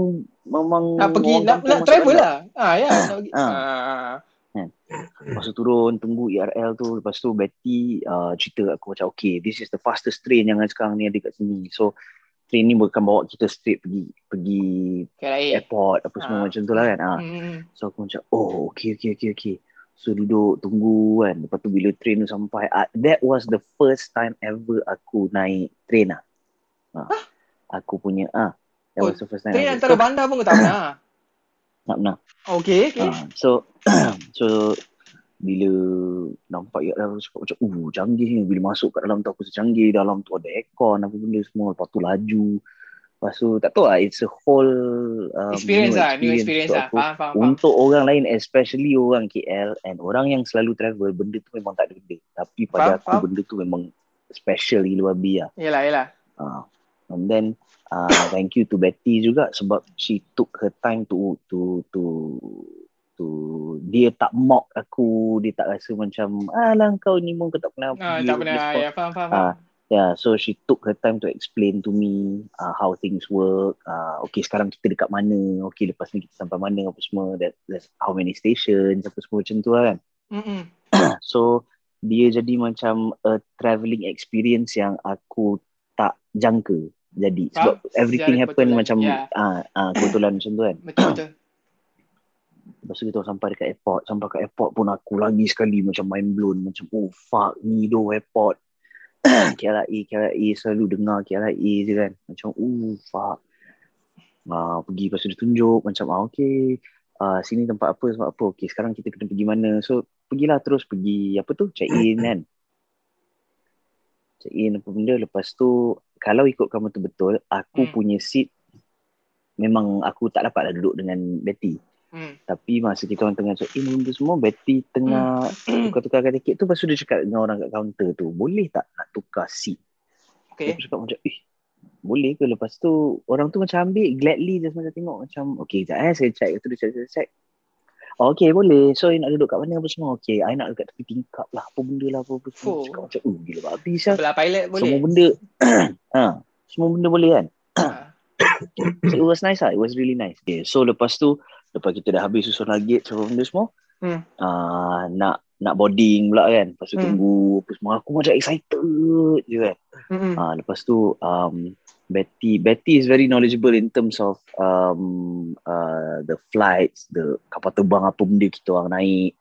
memang Nak pergi, nak, nak travel lah. Ah, ya. Nak *clears throat* pergi. Ah. Ah. Lepas tu turun tunggu ERL tu lepas tu Betty uh, cerita aku macam okay this is the fastest train yang sekarang ni ada kat sini so train ni bukan bawa kita straight pergi pergi KLIA. airport apa semua Ah. macam tu lah kan ah. Hmm. so aku macam oh okay okay okay okay so duduk tunggu kan lepas tu bila train tu sampai uh, that was the first time ever aku naik train lah ah. aku punya ah that Oh, was the first time Train ever. antara bandar pun kau tak pernah. *coughs* tak pernah Okay, okay. Ah, so *clears throat* so bila nampak ya aku cakap macam uh canggih ni bila masuk kat dalam tu aku rasa canggih dalam tu ada aircon apa benda semua lepas tu laju lepas tu tak tahu lah it's a whole um, experience lah, new experience lah. Faham, faham, faham. untuk orang lain especially orang KL and orang yang selalu travel benda tu memang tak ada benda tapi pada Faham, aku faham. benda tu memang special gila babi lah Yelah, yelah. Ah. And then uh, thank you to Betty juga sebab she took her time to to to to dia tak mock aku, dia tak rasa macam alah kau ni pun kau tak pernah Ah, tak pernah. spot." Ya, faham, faham. Ah, faham. Yeah, so she took her time to explain to me uh, how things work. Uh, okay, sekarang kita dekat mana? Okay, lepas ni kita sampai mana? Apa semua? That, that's how many stations? Apa semua macam tu lah kan. Mm-mm. *coughs* So, dia jadi macam a travelling experience yang aku tak jangka jadi. Sebab everything Secara happen macam Ya. ah ah kebetulan macam tu kan. *clears throat* Betul, betul. Lepas tu kita sampai dekat airport. Sampai kat airport pun aku lagi sekali macam mind blown. Macam oh fuck ni doh airport. *clears throat* KLIA, KLIA selalu dengar KLIA je kan. Macam oh fuck. Ah, pergi lepas tu dia tunjuk macam ah okay. Ah, sini tempat apa sebab apa. Okay sekarang kita kena pergi mana. So pergilah terus pergi apa tu check in *clears throat* kan. Check in apa benda. Lepas tu kalau ikutkan betul-betul aku Hmm. punya seat memang aku tak dapat lah duduk dengan Betty. Hmm. Tapi masa kita orang tengah check in benda semua Betty tengah *clears throat* tukar-tukarkan tiket tu Lepas tu dia cakap dengan orang kat kaunter tu Boleh tak nak tukar seat Okay. Aku cakap macam eh boleh ke lepas tu orang tu macam ambil gladly just macam tengok macam okay sekejap eh saya check tu dia check, check, check. Oh, okay boleh so you nak duduk kat mana apa semua okay I nak dekat tepi tingkap lah apa benda lah apa, apa semua Oh. cakap macam oh gila babi Sebelah pilot boleh. semua benda *clears throat* ha, semua benda boleh kan Ah. so, it was nice lah it was really nice okay, so lepas tu lepas kita dah habis susun luggage semua benda semua Hmm. uh, nak nak boarding pula kan lepas tu Hmm. tunggu apa semua aku macam excited je kan Mm-mm. uh, lepas tu um, Betty Betty is very knowledgeable in terms of um, uh, the flights the kapal terbang apa benda kita orang naik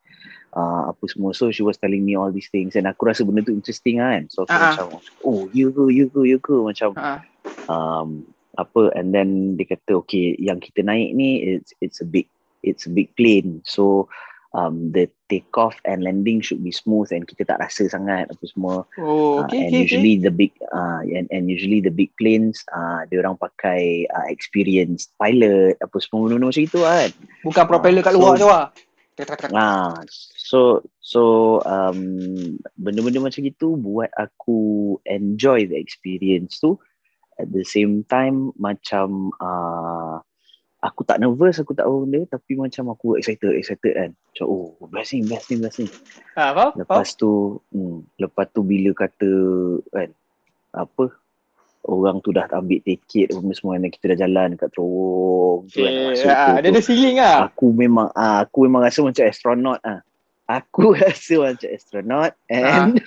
uh, apa semua so she was telling me all these things and aku rasa benda tu interesting lah kan so aku ah. macam oh you go you go you go macam Ah. um, apa and then dia kata okay yang kita naik ni it's it's a big it's a big plane so um, the take off and landing should be smooth and kita tak rasa sangat apa semua Oh, uh, okay, and okay, okay. usually the big uh, and, and usually the big planes uh, dia orang pakai uh, experienced pilot apa semua benda macam itu kan Bukan propeller kat so- luar tu tak, tak. Ah, so so um, benda-benda macam itu buat aku enjoy the experience tu. At the same time macam uh, aku tak nervous, aku tak apa benda tapi macam aku excited, excited kan. Macam oh best ni, best ni, best ni. Ah, faham? Faham? Lepas tu hmm, lepas tu bila kata kan apa orang tu dah ambil tiket apa semua dan kita dah jalan dekat terowong tu kan nak Okay. masuk Ah, tu, dia tu ada feeling lah. aku memang ah, aku memang rasa macam astronaut ah. Aku *laughs* rasa macam astronaut and *laughs*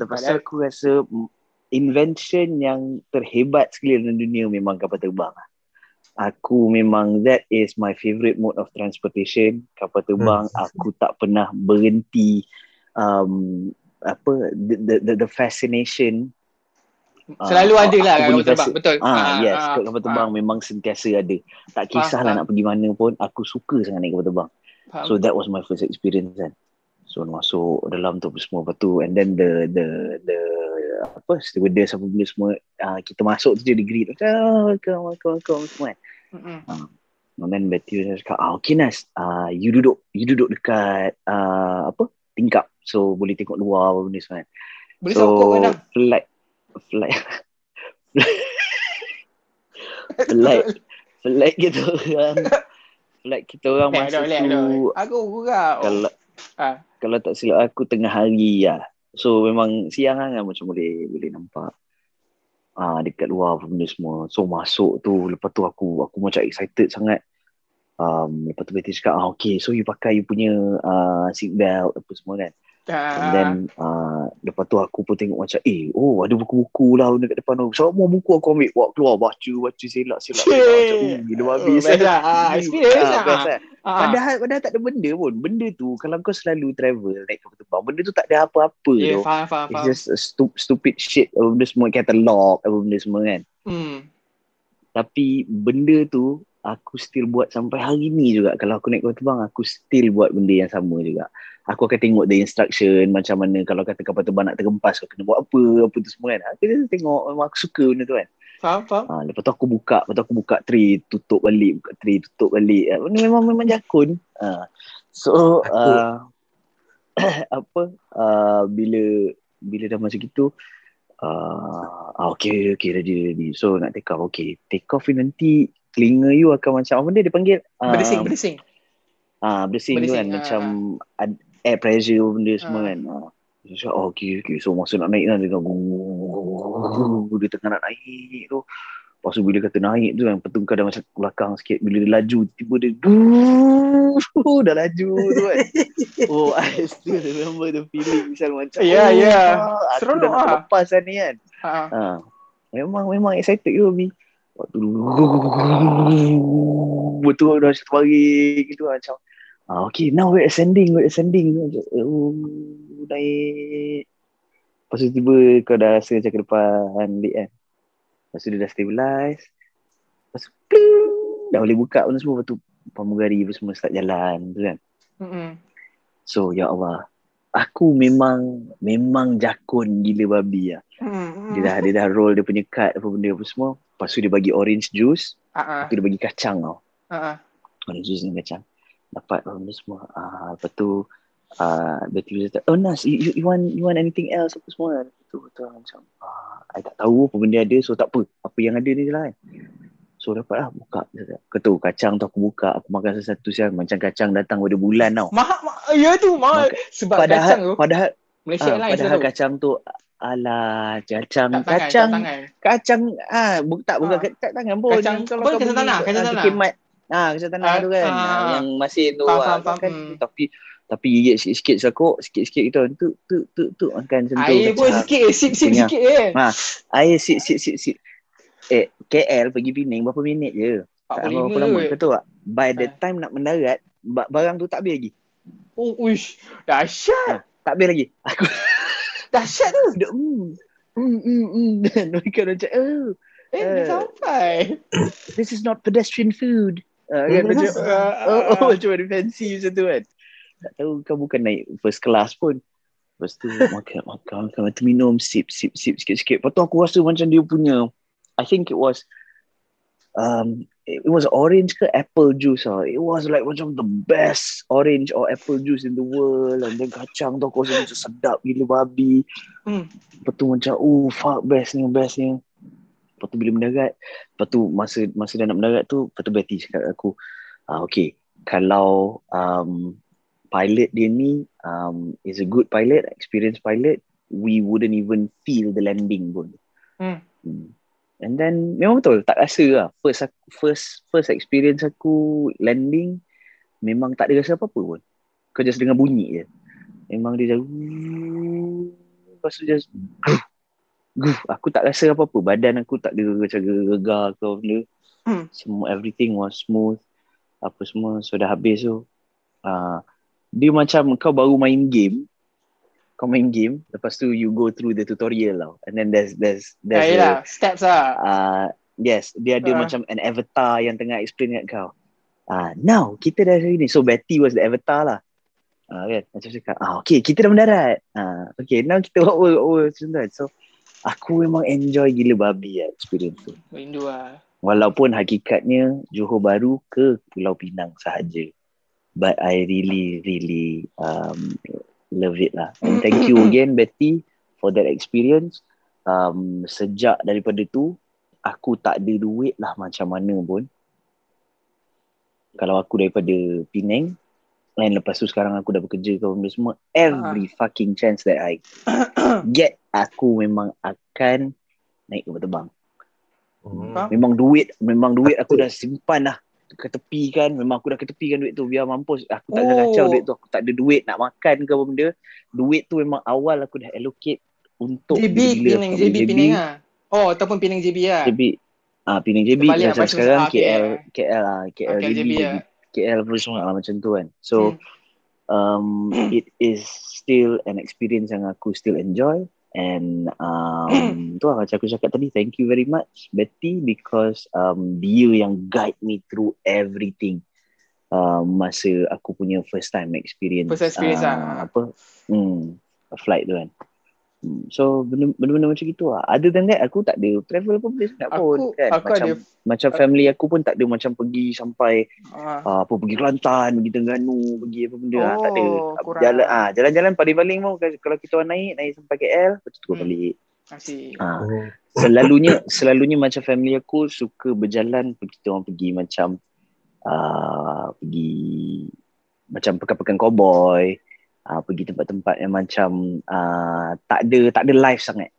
lepas tu aku rasa mm, invention yang terhebat sekali dalam dunia memang kapal terbang. ah. Aku memang that is my favorite mode of transportation kapal terbang. Hmm. Aku tak pernah berhenti um, apa the, the the the fascination Ah, Selalu ada lah kapal terbang. rasa- Betul. Ah, yes, ah, kapal terbang memang sentiasa ada. Tak kisahlah faham. nak pergi mana pun, aku suka sangat naik kapal terbang. Faham. So that was my first experience kan. So masuk dalam tu semua lepas tu and then the the the apa stewardess apa benda semua uh, kita masuk tu je di greet macam welcome welcome welcome semua kan. Mm-mm. And then Betty dia cakap ah okay Nas uh, you duduk you duduk dekat uh, apa tingkap so boleh tengok luar apa benda semua kan. Boleh so sokong flight flight *laughs* flight flight kita orang flight kita orang masa tu. Aku gurau. kalau Ah. kalau tak silap aku tengah hari lah. So memang siang kan macam boleh boleh nampak. Ah dekat luar benda semua. So masuk tu lepas tu aku aku macam excited sangat. Um, lepas tu Betty cakap ah, okay so you pakai you punya uh, seat belt apa semua kan. And Ah. then uh, lepas tu aku pun tengok macam eh oh ada buku-buku lah benda kat depan tu. Semua buku aku ambil bawa keluar baca baca selak selak. Macam oh, gila Oh, habis. best lah. Ah, *laughs* experience lah. best lah. Ah. Padahal padahal tak ada benda pun. Benda tu kalau kau selalu travel naik kapal terbang, benda tu tak ada apa-apa Ya, tu. faham, faham, It's just a stu- stupid shit apa benda semua katalog apa benda semua kan. Hmm. Tapi benda tu aku still buat sampai hari ni juga. Kalau aku naik kapal terbang aku still buat benda yang sama juga. Aku akan tengok the instruction macam mana kalau kata kapal terbang nak tergempas kau kena buat apa apa tu semua kan. Aku just tengok memang aku suka benda tu kan. Faham, faham. Ha, lepas tu aku buka, lepas tu aku buka tray, tutup balik, buka tray, tutup balik. Ha, benda memang memang jakun. Ha. So Aku- uh, *coughs* apa uh, bila bila dah macam gitu uh, ah, okay, okay, ready, ready. So nak take off. Okay, take off ni nanti telinga you akan macam apa benda dia panggil? Berdesing, berdesing. Ah, berdesing, tu kan. Berdesing, ah, macam ad- air pressure benda semua Ah. kan. Ah. So, oh, okay, okay. So masa nak naik kan, dia, dia tengah nak naik tu. Lepas tu bila kata naik tu kan, lepas tu kadang macam belakang sikit. Bila dia laju, tiba dia *laughs* dah laju tu kan. *laughs* Oh, I still remember the feeling macam macam. Ya, oh, ya. ah, Aku Seronok dah nak ah. lepas lah ni kan. Ha. Ha. Memang memang excited you Abi. Waktu *laughs* betul dah satu baring gitu lah, macam. Ah, okay, now we're ascending, we're ascending. Oh, naik. Lepas tu tiba kau dah rasa macam ke depan lik kan. Lepas tu dia dah stabilize. Lepas tu, pling, dah boleh buka pun semua. Lepas tu pramugari pun semua start jalan tu kan. Mm-mm. So, ya Allah. Aku memang memang jakun gila babi lah. Mm-mm. Dia dah, dia dah roll dia punya card apa benda apa semua. Lepas tu dia bagi orange juice. Ah, ah. Lepas tu dia bagi kacang tau. Ah. Orange juice dengan kacang. Dapat apa benda semua. Ah, lepas tu uh, Betty dia kata, oh Nas, you, you, want, you want anything else apa semua. Tu, tu macam, ah, I tak tahu apa benda ada so tak apa. Apa yang ada ni je lah kan. So dapat lah buka. Kata, Kau tahu kacang tu aku buka. Aku makan satu-satu siang. Macam kacang datang pada bulan tau. Mahal, ma- ya tu mahal. Sebab Padahal, kacang tu, padahal, Malaysia ah, Airlines padahal kacang tu Alah, kacang, Tak tangan, kacang, tak tangan. kacang ah bu, tak bukan Ah. ah. tak tangan pun Kacang- kalau pun kau kacang tanah, kacang ah, tanah. kemat ah kacang tanah Ah, tu kan ah, ah, yang masin tu Faham, ah, faham, kan Hmm. tapi tapi gigit sikit-sikit sakok sikit-sikit gitu tu tu tu tu makan sentuh Air pun sikit, sip-sip Kenyang. sikit kan. Ha, air sip sip sip sip eh KL pergi Penang berapa minit je tak 45 berapa lama kau tahu tak by the Ah. time nak mendarat ba- barang tu tak habis lagi Oh, uish. Dahsyat. tak habis lagi aku *laughs* Dahsyat tu. duduk hmm hmm hmm hmm *laughs* dan mereka macam oh Eh, Eh. sampai. *coughs* this is not pedestrian food. Uh, kan macam Ah, oh, ah, oh ah. macam mana fancy macam tu kan. Tak tahu kau bukan naik first class pun. Lepas tu makan makan makan lepas tu minum sip sip sip sikit-sikit. Lepas tu aku rasa macam dia punya I think it was um it was orange ke apple juice ah. It was like macam the best orange or apple juice in the world. And then kacang tu aku rasa macam sedap gila babi. Hmm. Lepas tu macam oh fuck best ni best ni. Lepas tu bila mendarat, lepas tu masa masa dah nak mendarat tu, lepas tu Betty cakap aku, ah, okay, kalau um, pilot dia ni um, is a good pilot, experienced pilot, we wouldn't even feel the landing pun. Hmm. Hmm. And then memang betul tak rasa lah first aku, first first experience aku landing memang tak ada rasa apa-apa pun. Kau just dengar bunyi je. Memang dia just lepas tu just Guh, aku tak rasa apa-apa. Badan aku tak ada macam gegar ke apa benda. Hmm. Semua everything was smooth. Apa semua sudah habis tu. Uh, dia macam kau baru main game. Kau main game, lepas tu you go through the tutorial tau. And then there's there's Ya, there's a, yelah. Steps lah. uh, yes, dia ada Ah. macam an avatar yang tengah explain kat kau. Ah, uh, now kita dah sini. So Betty was the avatar lah. Ah, kan? Macam cakap, ah, okay, kita dah mendarat. Ah, okay, now kita *laughs* over, over macam kan. So, aku memang enjoy gila babi lah experience tu. Rindu lah. Walaupun hakikatnya Johor Baru ke Pulau Pinang sahaja. But I really, really um, love it lah. And thank you *coughs* again Betty for that experience. Um, sejak daripada tu, aku tak ada duit lah macam mana pun. Kalau aku daripada Penang, and lepas tu sekarang aku dah bekerja ke benda semua, every fucking chance that I *coughs* get, aku memang akan naik kapal terbang. Hmm. Memang duit, memang duit aku dah simpan dah ke tepi kan. Memang aku dah ke tepi kan duit tu biar mampus. Aku tak ada Oh. kacau duit tu. Aku tak ada duit nak makan ke apa benda. Duit tu memang awal aku dah allocate untuk JB bila Penang, aku JB Penang lah. Oh, ataupun Penang JB lah. JB. Ah, Penang JB Terbalik lah, macam lepas tu, sekarang ah, okay. KL KL lah, KL Okay, JB, JB lah. KL pun semua lah macam tu kan. So Hmm. um *clears throat* it is still an experience yang aku still enjoy and um *clears throat* tu lah macam aku cakap tadi thank you very much Betty because um dia yang guide me through everything um, masa aku punya first time experience First experience ah, lah. apa hmm flight tu kan so benda- benda-benda macam gitu lah. Other than that, aku tak ada travel apa benda sangat pun. Kan? aku macam, ada macam family aku pun tak ada macam pergi sampai ah, uh, apa pergi Kelantan, pergi Terengganu, pergi apa benda oh, tak ada. Oh, kurang. Jalan ah jalan-jalan paling-paling mau kalau kita orang naik naik sampai KL, lepas tu turun Hmm. balik. Asyik. Ah, Hmm. selalunya selalunya macam family aku suka berjalan kita orang pergi macam uh, pergi macam pekan-pekan cowboy uh, pergi tempat-tempat yang macam uh, tak ada tak ada life sangat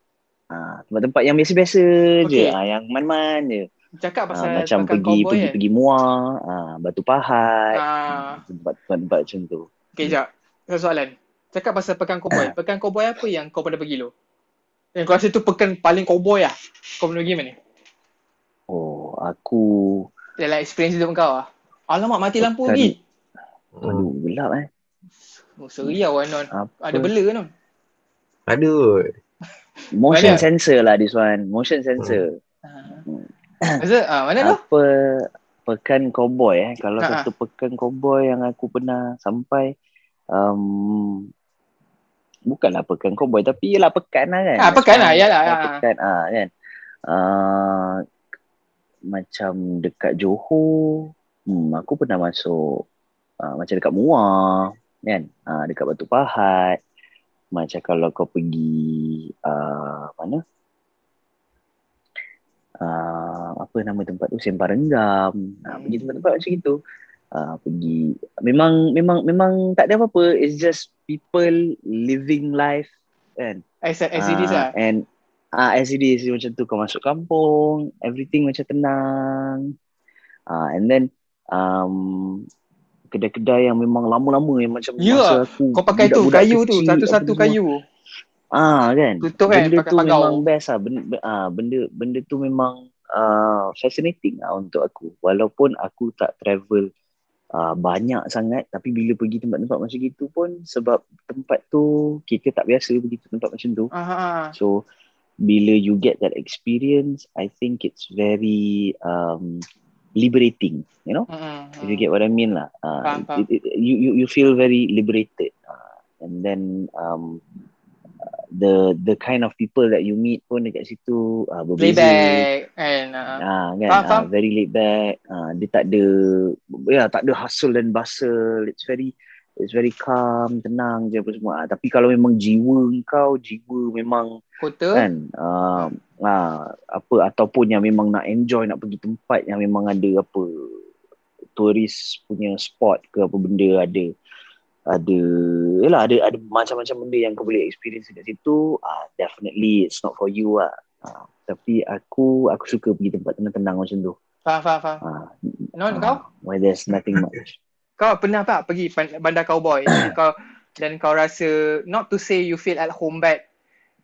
uh, tempat-tempat yang biasa-biasa je Okay. uh, yang man-man je Cakap uh, pasal macam pekan pergi pergi kan. pergi muar uh, batu pahat Ah. tempat-tempat macam tu Okay, jap. Satu soalan. Cakap pasal pekan cowboy. Pekan cowboy apa yang kau pernah pergi lo? Yang kau rasa tu pekan paling cowboy lah. Kau pernah pergi mana? oh aku Dalam experience hidup kau lah. Alamak, mati lampu lagi. aduh gelap eh Oh, seriau lah, Non. apa Ada bela ke, Non? Aduh. *laughs* motion Mana? sensor lah this one motion sensor Ah. Ah, mana tu? apa pekan cowboy eh kalau Ha, ha. satu pekan cowboy yang aku pernah sampai um, bukanlah pekan cowboy tapi ialah pekan lah kan Ah, pekan lah, yalah, ah, ah. pekan ah kan uh, macam dekat Johor hmm, aku pernah masuk uh, macam dekat Muar kan? Uh, dekat Batu Pahat. Macam kalau kau pergi uh, mana? Uh, apa nama tempat tu? Sempar Renggam. Uh, pergi tempat-tempat macam itu uh, pergi. Memang memang memang tak ada apa-apa. It's just people living life kan? As, as it is Ah, lah. and ah as it is. Macam tu kau masuk kampung everything macam tenang. Ah and then um kedai-kedai yang memang lama-lama yang macam Ya, masa aku Kau pakai tu, kayu tu. kecil, Satu-satu apa semua. kayu. Ah kan. Tutup kan, benda pakai tu pagau. memang best lah. Benda, ah, benda benda tu memang uh, fascinating lah untuk aku. Walaupun aku tak travel uh, banyak sangat tapi bila pergi tempat-tempat macam gitu pun sebab tempat tu kita tak biasa pergi tempat macam tu. Ah, ah, ah. So bila you get that experience, I think it's very um, liberating. You know, Mm-mm, if you mm. get what I mean lah. Uh, Faham, faham. it, it, you, you you feel very liberated, uh, and then um, uh, the the kind of people that you meet pun dekat situ uh, berbeza. back and uh, Ah kan, Faham, ah, faham. very laid back. Ah, dia tak ada, ya tak ada hustle dan bustle. It's very, it's very calm, tenang je apa semua. Tapi kalau memang jiwa kau, jiwa memang kota. kan uh, uh, apa ataupun yang memang nak enjoy nak pergi tempat yang memang ada apa turis punya spot ke apa benda ada ada yalah ada ada macam-macam benda yang kau boleh experience dekat situ. Uh, definitely it's not for you lah. Uh, tapi aku aku suka pergi tempat tenang-tenang macam tu. Faham, faham, faham. uh, Non, kau? where there's nothing much. *laughs* Kau pernah tak pergi bandar cowboy? *coughs* Kau dan kau rasa not to say you feel at home but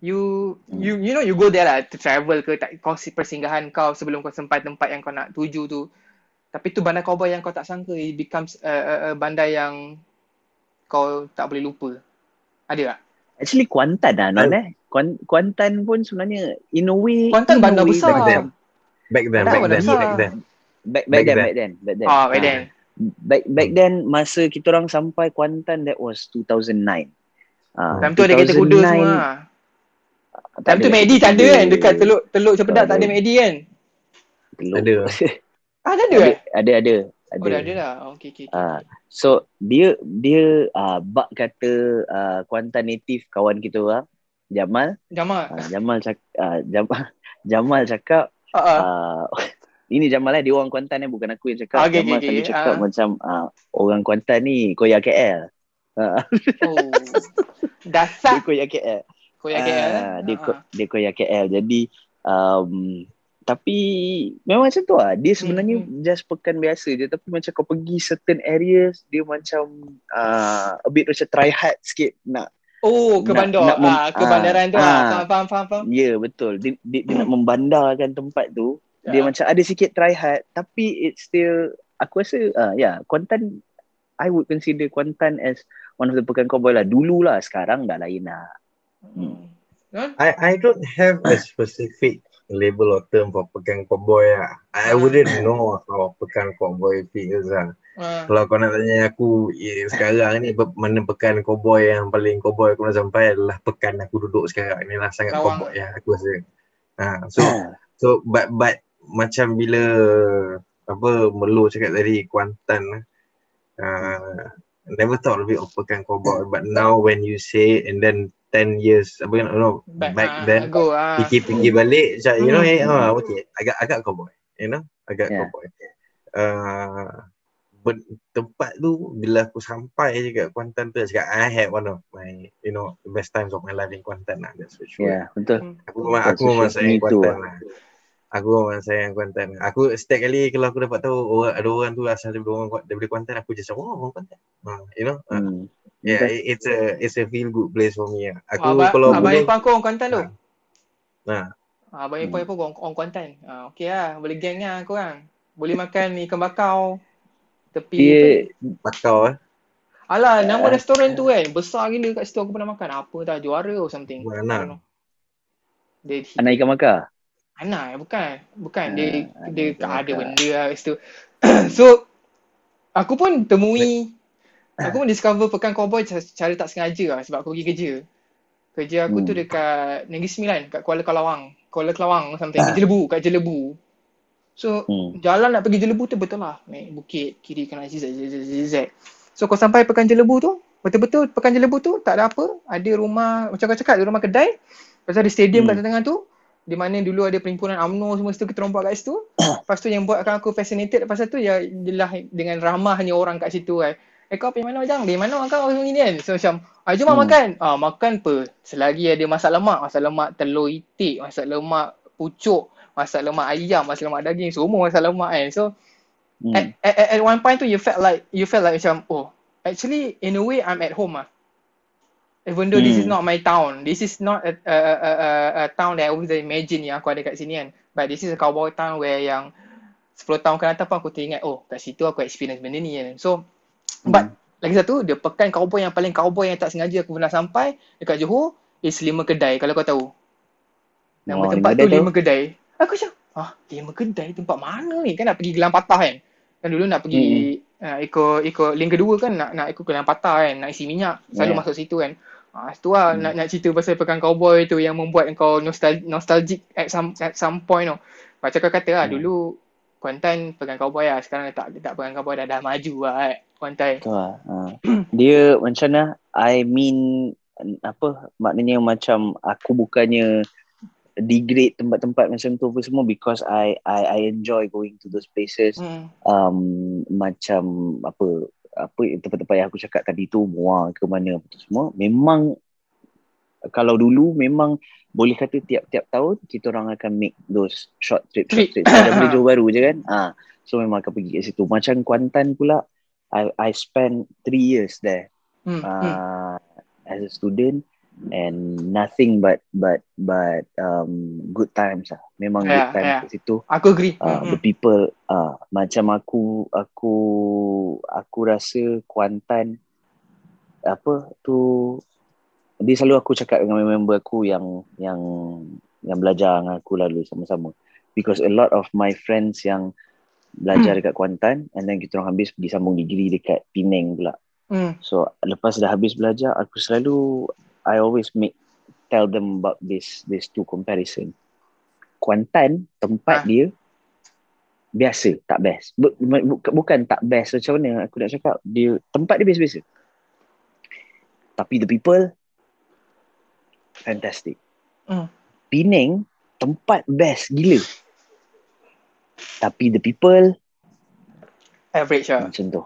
you you you know you go there lah to travel ke tak kau si- persinggahan kau sebelum kau sampai tempat yang kau nak tuju tu tapi tu bandar cowboy yang kau tak sangka it becomes a, a, a bandar yang kau tak boleh lupa ada tak? actually Kuantan lah non eh Kuan- Kuantan pun sebenarnya in a way Kuantan in a bandar way besar. back then. Back then, back then, back then. back, back, Back then, then. back then back then Ah, back Ah. then. back back then masa kita orang sampai Kuantan that was 2009. Ah, Time tu ada kereta kuda 2009, semua. Lah. tak Time tu ada McD tak ada kan dekat teluk teluk Cempedak Tak ada ada. McD kan? Teluk. Ada. *laughs* Ah, tak ada ada eh? ada ada Oh, dah ada dah. Okey okey. Ah, so dia dia uh, bak kata uh, Kuantan native kawan kita orang Jamal Jamal. uh, Jamal cak uh, Jamal *laughs* Jamal cakap Ah, ah. uh, *laughs* ini Jamal lah dia orang Kuantan eh bukan aku yang cakap Okay, Jamal okay, okay. cakap Ah. macam uh, orang Kuantan ni koyak KL uh, Oh. Dasar dia koyak KL koyak KL. Ah, dia Ah, ko, ah. dia koyak KL. Jadi um, tapi memang macam tu lah. Dia sebenarnya Hmm, just pekan biasa je tapi macam kau pergi certain areas dia macam uh, a bit macam try hard sikit nak Oh, ke Nak- bandar. nak mem- ah, ke bandaran tu. Ah. ah. Faham, faham, faham, faham. ya yeah, betul. Dia, dia, dia nak membandarkan tempat tu. Dia Ya. macam ada sikit try hard tapi it's still aku rasa uh, ya yeah, Kuantan I would consider Kuantan as one of the pekan cowboy lah. Dulu lah, sekarang dah lain lah. Hmm. Non? I I don't have a specific label or term for pekan cowboy lah. I wouldn't know how pekan cowboy feels lah. Ah. Kalau kau nak tanya aku eh, sekarang ni mana pekan cowboy yang paling cowboy aku nak sampai adalah pekan aku duduk sekarang ni lah sangat Lawang. cowboy ya aku rasa. Ha, so so but but macam bila apa Melo cakap tadi Kuantan uh, never thought of it of pekan cowboy but now when you say and then 10 years apa you know back, back ah, then Go ah. fikir-fikir balik macam you know Hmm. eh ah okay agak agak cowboy you know agak Yeah. cowboy uh, ben- tempat tu bila aku sampai je kat Kuantan tu cakap I had one of my you know the best times of my life in Kuantan lah that's for sure yeah, betul. aku memang aku memang sayang Kuantan lah aku memang sayang Kuantan aku setiap kali kalau aku dapat tahu orang ada orang tu asal daripada orang daripada Kuantan aku just oh orang Kuantan uh, you know uh, Hmm. yeah it's a it's a feel good place for me lah. aku Abang, kalau abang boleh ipar aku orang Kuantan tu. Nah. Ah, Abang ipar aku orang, orang Kuantan. Ah, okey lah, boleh geng lah korang. Boleh makan ikan bakau. Tepi. Dia bakau eh Alah, nama Ah. restoran tu kan. Besar gila kat situ aku pernah makan. Apa tak, juara or something. Bukan. Dia anak ikan bakar. Anak bukan. Bukan. Dia, Ah, dia ikan ada benda lah kat *clears throat* situ. so, aku pun temui, *laughs* aku pun discover Pekan Cowboy cara, cara tak sengaja lah sebab aku pergi kerja. Kerja aku tu Hmm. dekat Negeri Sembilan, kat Kuala Kelawang. Kuala Kelawang something. Kat Jelebu, kat Jelebu. So, Hmm. jalan nak pergi Jelebu tu betul lah. Naik bukit, kiri kanan zigzag, zigzag, zigzag. So, kau sampai Pekan Jelebu tu, betul-betul Pekan Jelebu tu tak ada apa. Ada rumah, macam kau cakap, ada rumah kedai. Tu ada stadium Hmm. kat tengah tu. Di mana dulu ada perhimpunan UMNO semua situ kita rompak kat situ. *coughs* Lepas tu yang buatkan aku fascinated lepas tu ya jelah dengan ramahnya orang kat situ kan. Eh kau pergi mana Majang? Dari mana kau macam ni kan? So macam, ah, jom hmm. Hmm. makan. Ah, makan apa? Selagi ada masak lemak, masak lemak telur itik, masak lemak pucuk, masak lemak ayam, masak lemak daging, semua masak lemak kan. So Hmm. at, at, at one point tu you felt like you felt like macam oh actually in a way I'm at home ah. Even though this is Hmm. not my town, this is not a, a, a, a, a town that I always imagine yang aku ada kat sini kan. But this is a cowboy town where yang 10 tahun akan datang pun aku teringat oh kat situ aku experience benda ni kan. So but lagi satu dia pekan cowboy yang paling cowboy yang tak sengaja aku pernah sampai dekat Johor is lima kedai kalau kau tahu. Nama Oh, tempat lima tu kedai lima kedai. Aku macam ah lima kedai tempat mana ni? Kan nak pergi Gelang Patah kan. Kan dulu nak pergi uh, ikut ikut link kedua kan nak nak ikut Gelang Patah kan, nak isi minyak, selalu Yeah. masuk situ kan. Ah situ lah Hmm. nak nak cerita pasal pekan cowboy tu yang membuat kau nostal nostalgic at some at some point tu. Macam kau kata lah Hmm. dulu Kuantan pegang cowboy lah. Sekarang tak, tak pegang cowboy dah, dah maju lah kan. Kuantan. Betul lah. Ha. *clears throat* Dia macam mana? I mean apa maknanya macam aku bukannya degrade tempat-tempat macam tu apa semua because I I I enjoy going to those places Hmm. um, macam apa apa tempat-tempat yang aku cakap tadi tu muar ke mana apa tu semua memang kalau dulu memang boleh kata tiap-tiap tahun kita orang akan make those short trip short Trip. ada benda Johor baru je kan ah so memang akan pergi kat situ macam Kuantan pula I I spent three years there Hmm. hmm. uh, as a student and nothing but but but um, good times lah memang Yeah, good times yeah. kat situ Aku agree. uh, Hmm, the people uh, macam aku aku aku rasa Kuantan apa tu dia selalu aku cakap dengan member aku yang yang yang belajar dengan aku lalu sama-sama because a lot of my friends yang belajar Hmm. dekat Kuantan and then kita orang habis pergi sambung degree dekat Penang pula Hmm. so lepas dah habis belajar aku selalu I always make tell them about this this two comparison Kuantan tempat Ah. dia biasa tak best Bu- bu- bukan tak best macam mana aku nak cakap dia tempat dia biasa-biasa tapi the people fantastic Hmm. Penang tempat best gila tapi the people Average lah. macam tu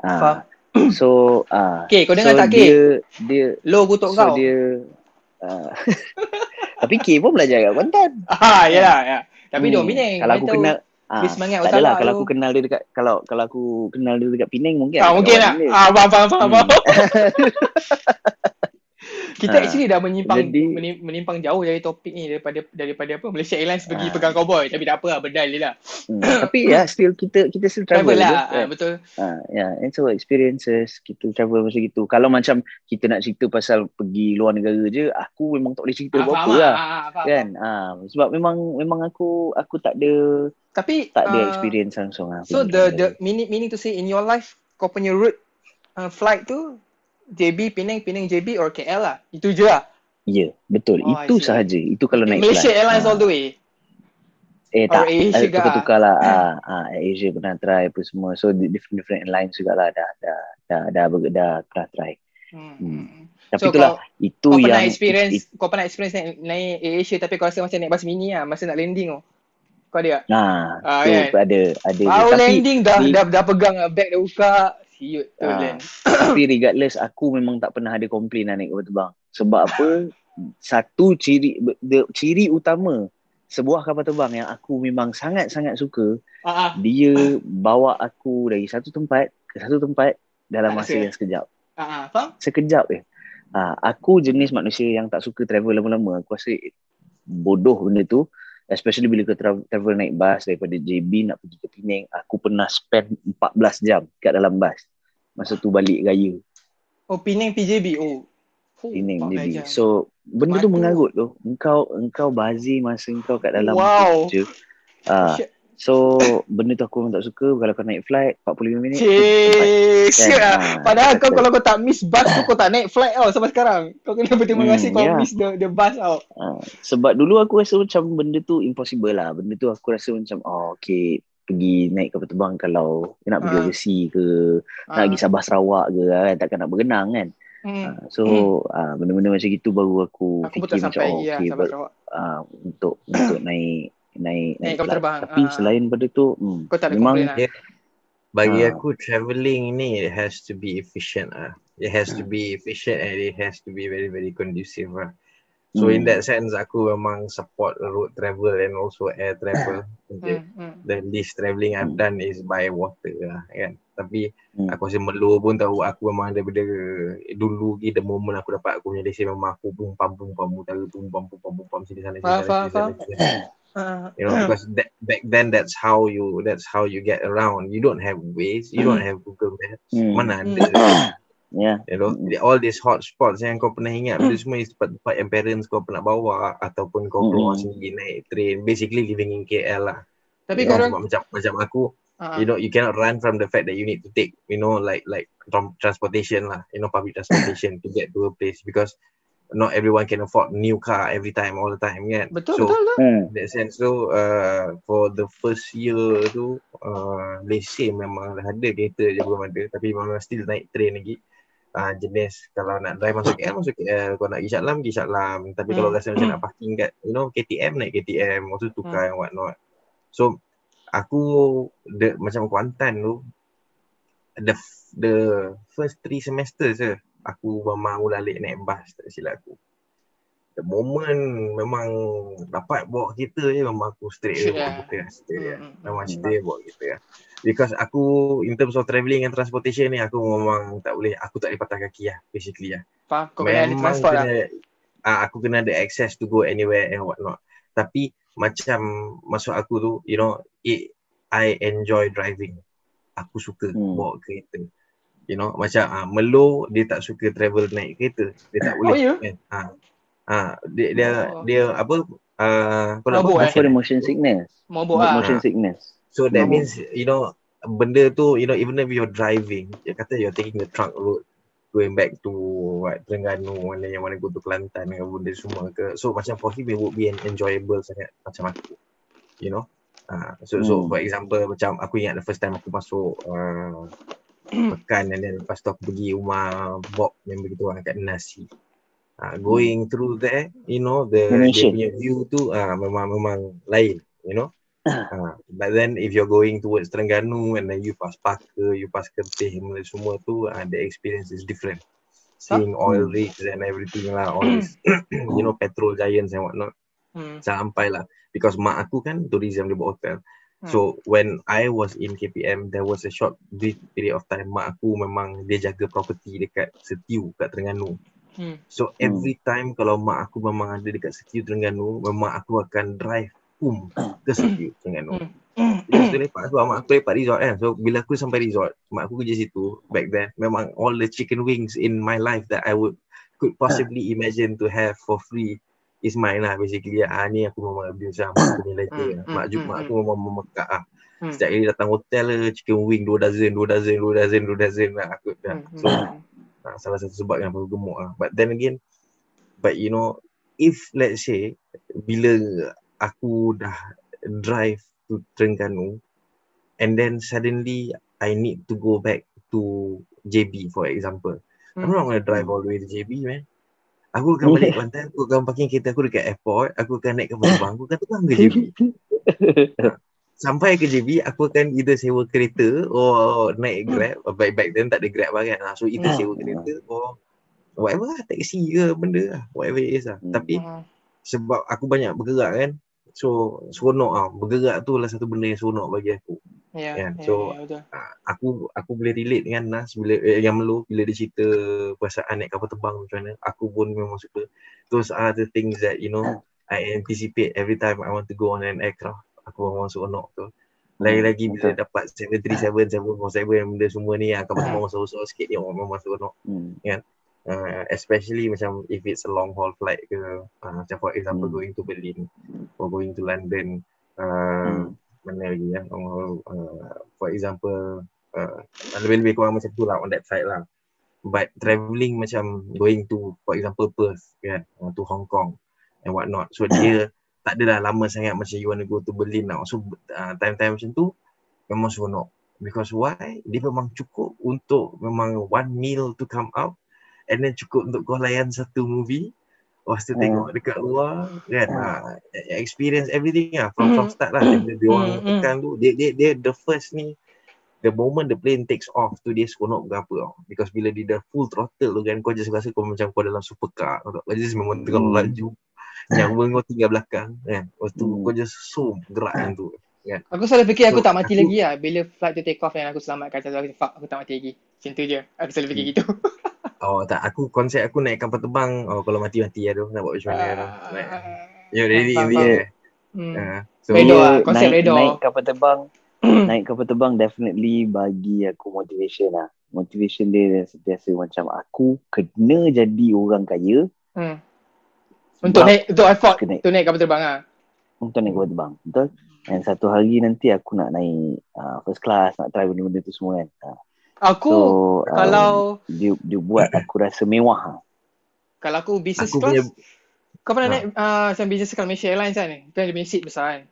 Faham. Ah *clears throat* so ah Okay, kau dengar so tak K? dia dia Low kutuk so kau. dia ah, *laughs* tapi K pun belajar kat Kuantan *laughs* Ah, yalah, ya. Tapi dia Hmm, orang Penang. kalau aku kenal ah, dia semangat tak adalah kalau aku kenal dia dekat kalau kalau aku kenal dia dekat Penang mungkin Ah, mungkin lah. dia. Ah, faham, faham, faham. *laughs* Kita Ah, actually dah menyimpang jadi- menyimpang jauh dari topik ni daripada daripada apa Malaysia Airlines pergi Ah. pegang cowboy tapi tak apa lah bedal je lah. Hmm, tapi ya still kita kita still travel, Travel lah. Ah, kan? betul. Ah, ya, and so experiences kita travel macam gitu. Kalau macam kita nak cerita pasal pergi luar negara je, aku memang tak boleh cerita Ah, apa-apa faham lah. ah, ah, faham, Kan? Ah, sebab memang memang aku aku tak ada Tapi tak ada ah, experience langsung lah. So the the meaning meaning to say in your life kau punya route uh, flight tu JB Penang Penang JB or KL lah. Itu je lah. Ya, betul. Oh, Itu sahaja. Itu kalau naik Malaysia flight. Airlines Ah. all the way. Eh Or tak, Asia eh, tukar-tukar lah. ah, ah, Asia pernah try apa semua. So di- different different airlines juga lah dah dah dah dah, dah, dah pernah try. Hmm. Hmm. Tapi So, itulah itu Kau yang pernah experience kau pernah experience naik, naik Asia tapi kau rasa macam naik bas mini lah masa nak landing tu. Kau ada tak? Nah, Ah, tu kan? ada ada Baru landing dah, di- dah dah pegang bag dah buka. Siut tu Ah. land. *coughs* tapi regardless aku memang tak pernah ada komplain lah naik kapal terbang. Sebab apa? Satu ciri the, ciri utama sebuah kapal terbang yang aku memang sangat-sangat suka, Ah, ah. dia bawa aku dari satu tempat ke satu tempat dalam masa yang sekejap. Ah, ah. Faham? Sekejap je. Ha, aku jenis manusia yang tak suka travel lama-lama. Aku rasa bodoh benda tu. Especially bila kau tra- travel naik bas daripada JB nak pergi ke Penang. Aku pernah spend 14 jam kat dalam bas. Masa tu balik raya Oh, Penang PJB. Oh. Oh, Penang 14 JB. jam. So benda tu Batu. mengarut tu. Engkau engkau bazir masa engkau kat dalam Wow. tu je. Ah, Shit. so benda tu aku memang tak suka. Kalau kau naik flight 45 minit. Cik, Kan? siut lah. Ah, Padahal kau kalau kau tak miss bus tu kau tak naik flight tau sampai sekarang. Kau kena berterima Hmm, kasih kau ya. miss the the bus tau. Ha, sebab dulu aku rasa macam benda tu impossible lah. Benda tu aku rasa macam oh okay pergi naik kapal terbang kalau nak pergi Ah. overseas ke, nak Ah. pergi Sabah Sarawak ke kan, takkan nak berenang kan. Hmm. Ha, so ah, benda-benda macam gitu baru aku, Aku pun tak fikir macam sampai oh, lah okay ber, Sarawak. ah, untuk untuk *coughs* naik naik Naik kapal flight. terbang, Tapi ah. selain pada tu hmm, Kau tak memang komplain lah. Yeah. Bagi Ah. aku travelling ni it has to be efficient ah. It has to be efficient and it has to be very very conducive lah. So in Hmm. that sense aku memang support road travel and also air travel. *coughs* Okay. Hmm, hmm. The least travelling I've Hmm. done is by water lah kan. Tapi Hmm. aku rasa Melo pun tahu aku memang daripada dulu lagi the moment aku dapat aku punya lesen memang aku pum pam pum pam pum pam pum pam sini sana sini Faham, sana sini sana, faham, sini sana. You know, *coughs* because that, back then that's how you that's how you get around. You don't have Waze, you don't have Google Maps. Hmm. Mana Hmm. ada? *coughs* ya. You know, all these hot spots yang kau pernah ingat, itu semua is tempat-tempat yang parents kau pernah bawa ataupun kau keluar Hmm. sendiri naik train. Basically living in KL lah. Tapi You know, korang sebab macam macam aku, ah, you know, you cannot run from the fact that you need to take, you know, like like transportation lah, you know, public transportation to get to a place because not everyone can afford new car every time all the time kan. betul so, betul betul. Hmm. In that sense tu uh, for the first year tu uh, lesen memang dah ada kereta je belum ada tapi memang still naik train lagi uh, jenis. Kalau nak drive masuk KL masuk KL kalau nak pergi Shah Alam pergi Shah Alam tapi kalau Hmm. rasa macam nak parking kat you know KTM naik KTM waktu tu tukar and what not so aku the, macam Kuantan tu the the first three semester je aku memang mula alik naik bas tak silap aku the moment memang dapat bawa kereta je memang aku straight je Straight bawa lah. kereta straight je Hmm, hmm, memang hmm. straight bawa kereta lah because aku in terms of travelling and transportation ni aku memang tak boleh aku tak boleh patah kaki lah basically lah Faham? Kau kena transport lah. kena ah, aku kena ada access to go anywhere and what not tapi macam masuk aku tu you know it, I enjoy driving aku suka Hmm. bawa kereta you know macam ah, Melo dia tak suka travel naik kereta dia tak Oh, boleh ya? kan ah ah dia dia, Oh. dia apa ah nak Mabuk, apa? eh? Apa motion sickness? Mabuk lah. Motion sickness. So that Mabuk. means you know benda tu you know even if you're driving dia kata you're taking the trunk road going back to what Terengganu mana yang mana go to Kelantan ke benda semua ke so macam for him it would be an enjoyable sangat macam aku you know uh, so so Hmm. for example macam aku ingat the first time aku masuk uh, *clears throat* pekan and then lepas tu aku pergi rumah Bob yang begitu lah kat Nasi uh, going through there you know the Malaysia. dia punya view tu uh, memang memang lain you know Uh, but then if you're going towards Terengganu and then you pass Parker, you pass Kertih semua tu uh, the experience is different. Seeing oil Hmm. rigs and everything lah, all this *clears throat* *coughs* you know petrol giants and whatnot. Hmm. Sampai lah because mak aku kan tourism di bawah hotel. Hmm. So when I was in KPM there was a short brief period of time mak aku memang dia jaga property dekat Setiu kat Terengganu. Hmm. So every time kalau mak aku memang ada dekat Setiu Terengganu, memang aku akan drive um ke Setiu Terengganu. Hmm. Kita lepak sebab mak aku lepak resort kan. So bila aku sampai resort, mak aku kerja situ back then. Memang all the chicken wings in my life that I would could possibly imagine to have for free is mine lah basically. Ah ni aku memang abuse lah. Mak aku ni lah. Hmm, Mak, hmm, juk, hmm, mak hmm. aku memang memekak lah. Hmm. Setiap kali datang hotel lah, chicken wing dua dozen, dua dozen, dua dozen, dua dozen lah aku dah. Hmm. So ah, salah satu sebab yang aku gemuk lah. But then again, but you know, if let's say bila aku dah drive to Terengganu and then suddenly I need to go back to JB for example. I'm not gonna drive all the way to JB man. Aku akan balik Kelantan, aku akan parking kereta aku dekat airport, aku akan naik kapal terbang, aku akan terbang ke JB. *laughs* Sampai ke JB, aku akan either sewa kereta or naik Grab. Oh, back, back then tak ada Grab lah kan. So either sewa kereta or whatever lah, taxi ke benda lah, whatever it is lah. Hmm. Tapi Hmm. sebab aku banyak bergerak kan, so seronok lah. Bergerak tu lah satu benda yang seronok bagi aku. Ya, Yeah, ya, so- ya, betul. Ah, aku aku boleh relate dengan Nas bila eh, yang melu bila dia cerita perasaan naik kapal terbang macam mana aku pun memang suka those are the things that you know I anticipate every time I want to go on an aircraft aku memang seronok tu lagi-lagi bila Betul. dapat 737 747 benda semua ni yang kapal terbang masuk-masuk sikit ni oh, memang seronok Hmm. uh, especially macam if it's a long haul flight ke uh, macam for example Hmm. going to Berlin or going to London uh, Hmm. mana lagi ya long haul uh, for example uh, lebih-lebih kurang macam tu lah on that side lah but travelling macam going to for example Perth kan uh, to Hong Kong and what not so dia tak adalah lama sangat macam you want to go to Berlin now so uh, time-time macam tu memang seronok. Because why? Dia memang cukup untuk memang one meal to come out and then cukup untuk kau layan satu movie. Lepas tu Hmm. tengok dekat luar kan? Hmm. uh, experience everything lah. From, from start lah. Dia, dia orang Hmm, hmm. tekan tu. Dia, dia, dia the first ni the moment the plane takes off tu dia seronok berapa tau. Because bila dia dah full throttle tu kan kau just rasa kau macam kau dalam supercar. Kau just memang tengah Hmm. laju nyawa kau tinggal belakang kan lepas tu Hmm. kau just so gerak macam tu Aku selalu fikir aku So, tak mati aku- lagi lah. Bila flight tu take off dan aku selamatkan satu aku fuck aku tak mati lagi. Macam tu je. Aku selalu fikir Hmm. gitu. *laughs* oh tak aku konsep aku naik kapal terbang oh kalau mati mati lah tu nak buat macam mana tu Like, Ah, you in the faham. air Hmm. uh, so Redor Dia lah, konsep naik, redor. Naik kapal terbang, *clears throat* naik kapal terbang definitely bagi aku motivation lah. Motivation dia sentiasa macam aku kena jadi orang kaya Hmm. Untuk naik untuk effort untuk naik kapal terbang ah. untuk naik kapal terbang. Betul? Dan satu hari nanti aku nak naik uh, first class, nak try benda-benda tu semua kan. Uh, Aku so, um, kalau dia, dia buat aku rasa mewah. Ha. kalau aku business Aku class punya- kau pernah Ha. naik uh, macam business class Malaysia Airlines kan ni? Kan dia punya seat besar kan.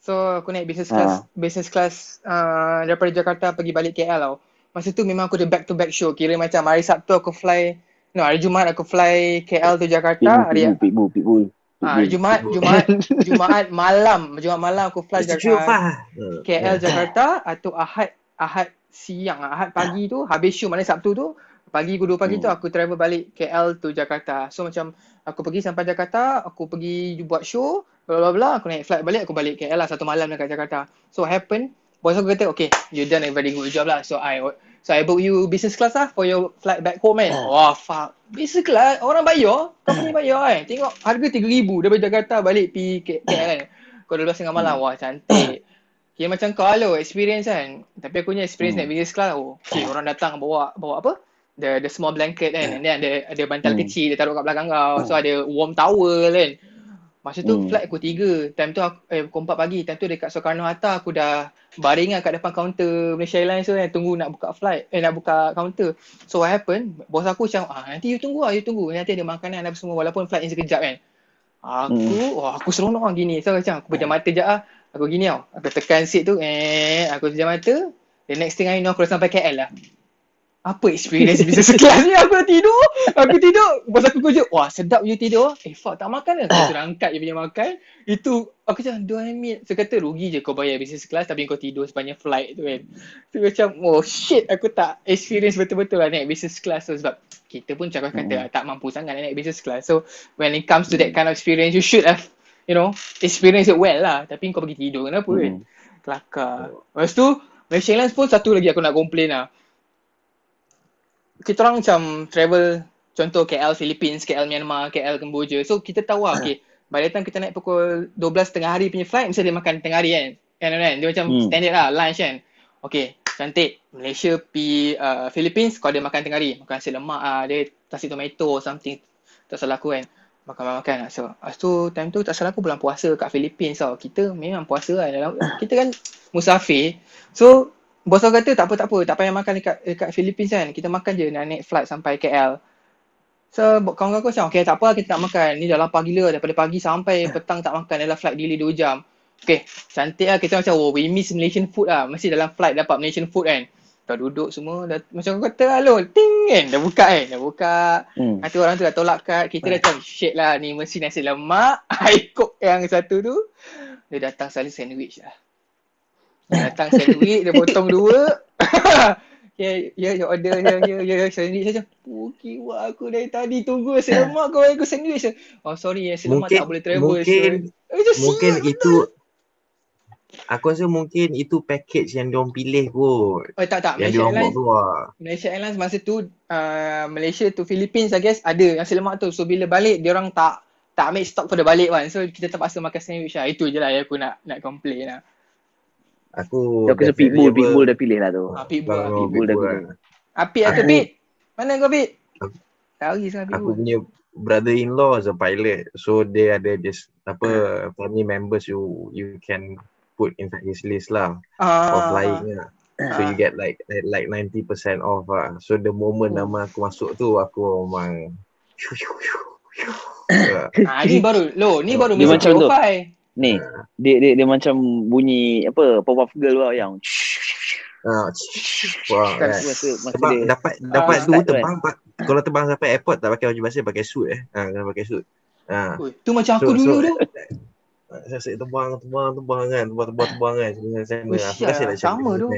So aku naik business class business class uh, daripada Jakarta pergi balik KL tau. Masa tu memang aku ada back to back show. Kira macam hari Sabtu aku fly No, hari Jumaat aku fly KL to Jakarta. Hari Pitbull, pitbull, pitbull. ah, hari Jumaat, Jumaat, *laughs* Jumaat malam, Jumaat malam aku fly. Jakarta. KL Jakarta atau Ahad Ahad siang Ahad pagi tu habis show mana Sabtu tu pagi pukul 2 pagi tu Hmm. aku travel balik KL to Jakarta. So macam aku pergi sampai Jakarta, aku pergi buat show, bla bla bla, aku naik flight balik, aku balik KL lah satu malam dekat Jakarta. So what happen, bos aku kata, okay, you done a very good job lah. So I so I book you business class lah for your flight back home kan. Wah, fuck. Business class, orang bayar, company *laughs* bayar kan. Tengok harga RM3,000 daripada Jakarta balik pergi K- KL *coughs* kan. Kau 12 tengah malam, wah cantik. Kira macam kau lo experience kan. Tapi aku punya experience Hmm. naik business class oh. Okay, orang datang bawa bawa apa? The the small blanket kan. And then ada ada bantal Hmm. kecil dia taruh kat belakang kau. So ada warm towel kan. Masa tu Hmm. flight pukul 3. Time tu aku, eh pukul 4 pagi. Time tu dekat Soekarno Hatta aku dah baring lah kat depan kaunter Malaysia Airlines tu kan. Tunggu nak buka flight. Eh nak buka kaunter. So what happen? Bos aku macam ah nanti you tunggu lah you tunggu. Nanti ada makanan apa semua walaupun flight ni sekejap kan. Aku, wah aku seronok lah gini. So macam aku pejam mata je ah. Aku gini tau. Aku tekan seat tu. Eh, aku pejam mata. The next thing I know aku dah sampai KL lah. Apa experience business class ni? Aku tidur. Aku tidur. Bos aku kerja. Wah sedap you tidur. Eh fuck tak makan ke? Aku sudah angkat je punya makan. Itu aku macam do I mean? So kata rugi je kau bayar business class tapi kau tidur sepanjang flight tu kan. So macam oh shit aku tak experience betul-betul lah naik business class tu sebab kita pun cakap kata tak mampu sangat nak naik business class. So when it comes to that kind of experience you should have you know experience it well lah. Tapi kau pergi tidur kenapa kan? Hmm. Kelakar. Lepas tu Malaysia Airlines pun satu lagi aku nak complain lah. Kita orang macam travel contoh KL Philippines, KL Myanmar, KL Cambodia. So kita tahu lah okay. By the time kita naik pukul 12 tengah hari punya flight mesti dia makan tengah hari kan. Kan kan? Dia macam Hmm. standard lah lunch kan. Okay cantik. Malaysia pi uh, Philippines kau ada makan tengah hari. Makan nasi lemak ah, dia nasi tomato or something. Tak salah aku kan. Makan-makan lah. So, lepas tu time tu tak salah aku bulan puasa kat Philippines tau. Kita memang puasa kan. Dalam, kita kan musafir. So, bos aku kata tak apa tak apa. Tak payah makan dekat, dekat Philippines kan. Kita makan je nak naik flight sampai KL. So, kawan-kawan aku macam, okay tak apa kita tak makan. Ni dah lapar gila. Daripada pagi sampai *laughs* petang tak makan. Dalam flight delay 2 jam. Okay, cantik lah. Kita macam, oh, we miss Malaysian food lah. Mesti dalam flight dapat Malaysian food kan. Dah duduk semua. Dah, macam aku kata lah. Ting kan dah buka kan dah buka Hmm. nanti orang tu dah tolak kad kita dah macam shit lah ni mesti nasi lemak *laughs* I cook yang satu tu dia datang selalu sandwich lah datang sandwich dia potong dua ya ya ya order ya ya ya ya, sandwich saja Puki wah aku dari tadi tunggu lemak kau bagi aku sandwich oh sorry lemak Mungkin tak boleh travel mungkin so, eh, mungkin siap. itu aku rasa mungkin itu package yang diorang pilih kot. oh tak tak Yang Malaysia diorang Airlines keluar. Malaysia Airlines masa tu uh, Malaysia to Philippines I guess ada nasi lemak tu. So bila balik dia orang tak tak ambil stok pada balik kan. So kita terpaksa makan sandwich lah. Itu je lah yang aku nak nak complain lah. Aku Aku rasa Pitbull, Pitbull dah pilih lah tu. Ah, Pitbull lah, Kalau Pitbull dah pilih. lah. Apit atau Aku- Pit? Mana kau Pit? Aku- Lari sangat Aku Pitbull. punya brother-in-law is a pilot. So dia ada just apa family members you you can put inside his list lah Ah, of flying lah. So Ah. you get like like 90% off lah. So the moment Oh. nama aku masuk tu aku memang *coughs* Ah, ni baru, lo, ni baru Dia macam tu. Ni, dia, dia dia macam bunyi apa pop-up girl tau yang Ah, Wah, Kan, kan. masa masa Sebab dia dapat dapat Ah, tu start tu terbang pa- kalau terbang sampai airport tak pakai baju basah pakai suit eh. Ha, kena pakai suit. Ha. Ui, tu macam aku So- dulu so- tu. Saya asyik terbang, terbang, terbang kan. Terbang, terbang, terbang kan. Aku rasa macam sama tu.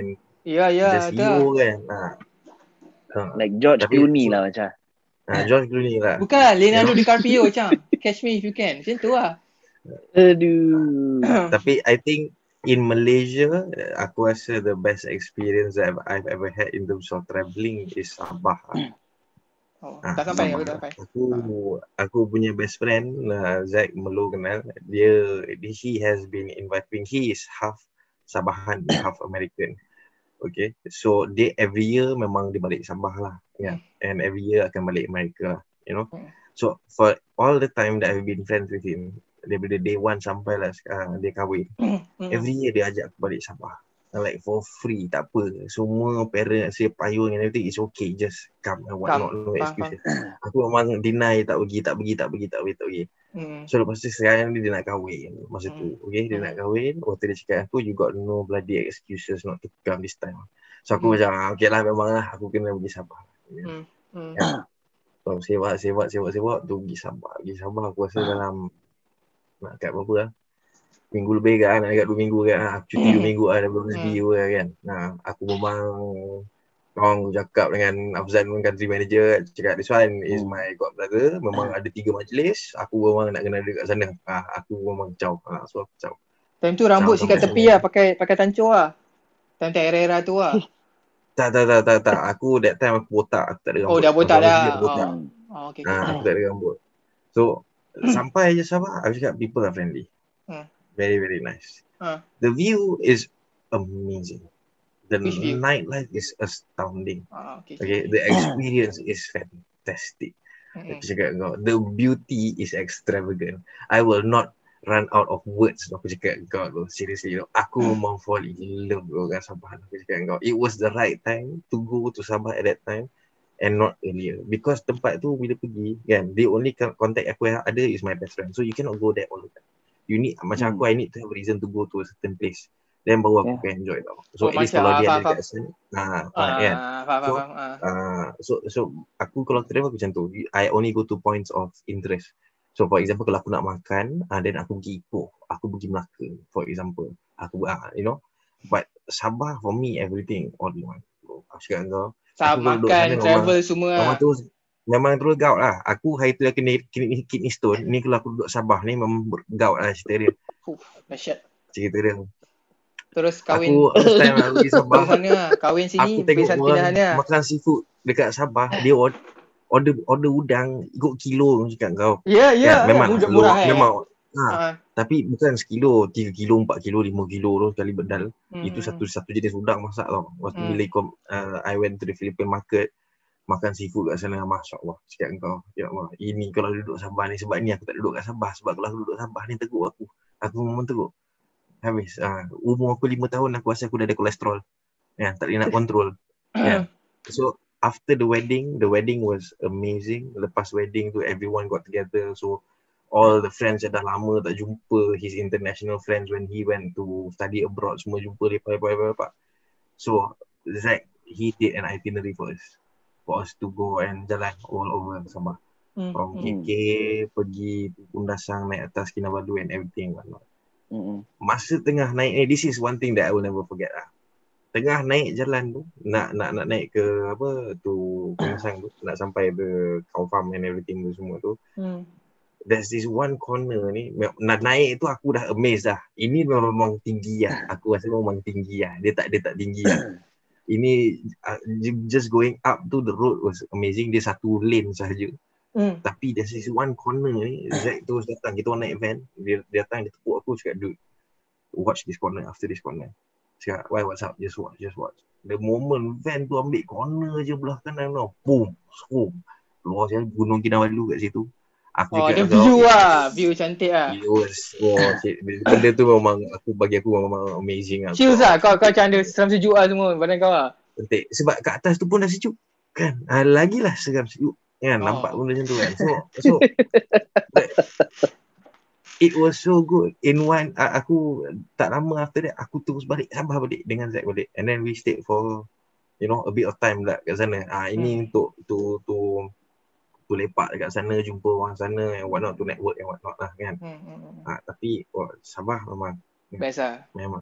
Ya, ya. CEO kan. Ha. Ha. like George Tapi- Clooney lah macam. ha. George Clooney lah. Bukan, Leonardo DiCaprio macam. Catch me if you can. Macam tu lah. Aduh. Tapi I think in Malaysia, aku rasa the best experience that I've, I've ever had in terms of travelling is Sabah. lah. Oh, Ah, tak sampai, Sabah. aku tak sampai. Aku aku punya best friend uh, Zack Melo kenal dia he has been inviting he is half Sabahan half American okay so dia every year memang dia balik Sabah lah yeah. and every year akan balik Amerika lah you know Hmm. so for all the time that I've been friends with him daripada day one sampai lah sekarang dia kahwin Hmm. every year dia ajak aku balik Sabah like for free tak apa semua parents say payung and everything is okay just come and what Come. not no Faham, excuses aku memang deny tak pergi tak pergi tak pergi tak pergi tak pergi Hmm. so lepas tu sekarang ni dia nak kahwin masa tu okay dia Hmm. nak kahwin waktu dia cakap aku you got no bloody excuses not to come this time so aku Hmm. macam ah, okay lah memang lah aku kena pergi Sabah Hmm. Hmm. Ya. so sewak sewak sewak sewak tu pergi Sabah pergi Sabah aku rasa dalam nak kat berapa lah minggu lebih kan nak kat dua minggu kan ah, cuti dua Hmm. minggu lah daripada rezeki Hmm. hmm. kan nah, aku memang orang cakap dengan Afzan pun country manager cakap this one is Hmm. my god brother memang ada tiga majlis aku memang nak kena ada kat sana ah, aku memang caw ah, so aku caw Time tu rambut sikat tepi lah pakai pakai tancur lah. Time time era-era tu lah. *laughs* tak tak tak tak tak aku that time aku botak aku tak ada rambut Oh, dah botak dah. botak. Hmm. Oh, okay, Ah, aku tak ada rambut. So sampai je Sabah, aku cakap people are friendly. Hmm. Very very nice. Ah. The view is amazing. The nightlife is astounding. Ah, okay. Okay, the experience is fantastic. Hmm. Aku cakap kau, the beauty is extravagant. I will not run out of words. Aku cakap kau tu, seriously tu. Aku Hmm. memang fall in love dengan Sabah. Aku cakap kau, it was the right time to go to Sabah at that time and not earlier. Because tempat tu bila pergi, kan, the only con- contact aku yang ada is my best friend. So you cannot go there all the time. You need, macam Hmm. aku, I need to have a reason to go to a certain place. Then baru aku Yeah. can enjoy tau. So Oh, at least macam, kalau ah, dia faham, ada kat sana, ah, Ah, kan. So. Ah. So so aku kalau travel aku macam tu. I only go to points of interest. So for example kalau aku nak makan, uh, then aku pergi Ipoh, aku pergi Melaka for example. Aku uh, you know. But Sabah for me everything all in one. Aku cakap dengan kau, Aku duduk makan, sana travel semua lah. memang tu memang terus gout lah. Aku hari tu dah kena kidney, kidney stone. Ni kalau aku duduk Sabah ni memang gout lah cerita dia. *laughs* Dahsyat. Cerita dia. Terus kahwin Aku first time aku pergi di *laughs* Sabah. sana lah. Kahwin aku sini, tengok pergi orang lah. makan seafood dekat Sabah. Dia order order, order udang ikut kilo aku cakap kau. Ya, ya. Ya, memang Murah, murah eh. memang ha, Ah, tapi bukan sekilo, 3 kilo, 4 kilo, 5 kilo tu sekali bedal. hmm. Itu satu satu jenis udang masak tau. Waktu Hmm. bila ikut uh, I went to the Philippine market makan seafood kat sana masya-Allah cakap kau ya Allah ini kalau duduk Sabah ni sebab ni aku tak duduk kat Sabah sebab kalau aku duduk Sabah ni teruk aku aku memang teruk habis uh, umur aku 5 tahun aku rasa aku dah ada kolesterol ya tak boleh nak *laughs* control ya *coughs* so after the wedding the wedding was amazing lepas wedding tu everyone got together so all the friends yang dah lama tak jumpa his international friends when he went to study abroad semua jumpa lepak lepak lepak lepak so Zack he did an itinerary for us for us to go and jalan all over Sabah. Hmm. From hmm. KK pergi Pundasang naik atas Kinabalu and everything whatnot. Mm-mm. Masa tengah naik ni, this is one thing that I will never forget lah. Tengah naik jalan tu, nak nak nak naik ke apa tu Pundasang tu, nak sampai ke cow farm and everything tu semua tu. Hmm. There's this one corner ni, nak naik tu aku dah amazed dah. Ini memang, memang tinggi lah. Aku rasa memang tinggi lah. Dia tak dia tak tinggi lah. Ini uh, just going up tu the road was amazing. Dia satu lane sahaja. Hmm. Tapi there's this one corner ni, Zack terus datang. Kita orang naik van. Dia, dia datang, dia tepuk aku cakap, dude, watch this corner after this corner. Cakap, why, what's up? Just watch, just watch. The moment van tu ambil corner je belah kanan tau. Boom, boom. Keluar saya Gunung Kinabalu kat situ. Aku Oh, "Kau- view lah. View cantik lah. It was, oh shit. Benda tu memang, aku bagi aku memang amazing lah. Chills lah. Kau, kau macam ada seram sejuk lah semua badan kau lah. Penting. Sebab kat atas tu pun dah sejuk. Kan? Ah, lagilah seram sejuk. Kan? Oh. Nampak benda macam tu kan. So, so *laughs* it was so good. In one, uh, aku tak lama after that, aku terus balik, Sabah balik dengan Zack balik. And then we stayed for, you know, a bit of time lah kat sana. Ah, ini Hmm. untuk tu tu tu lepak dekat sana, jumpa orang sana and whatnot, to network and whatnot lah kan. Hmm, hmm, hmm. Ah, tapi oh, Sabah memang Best lah. memang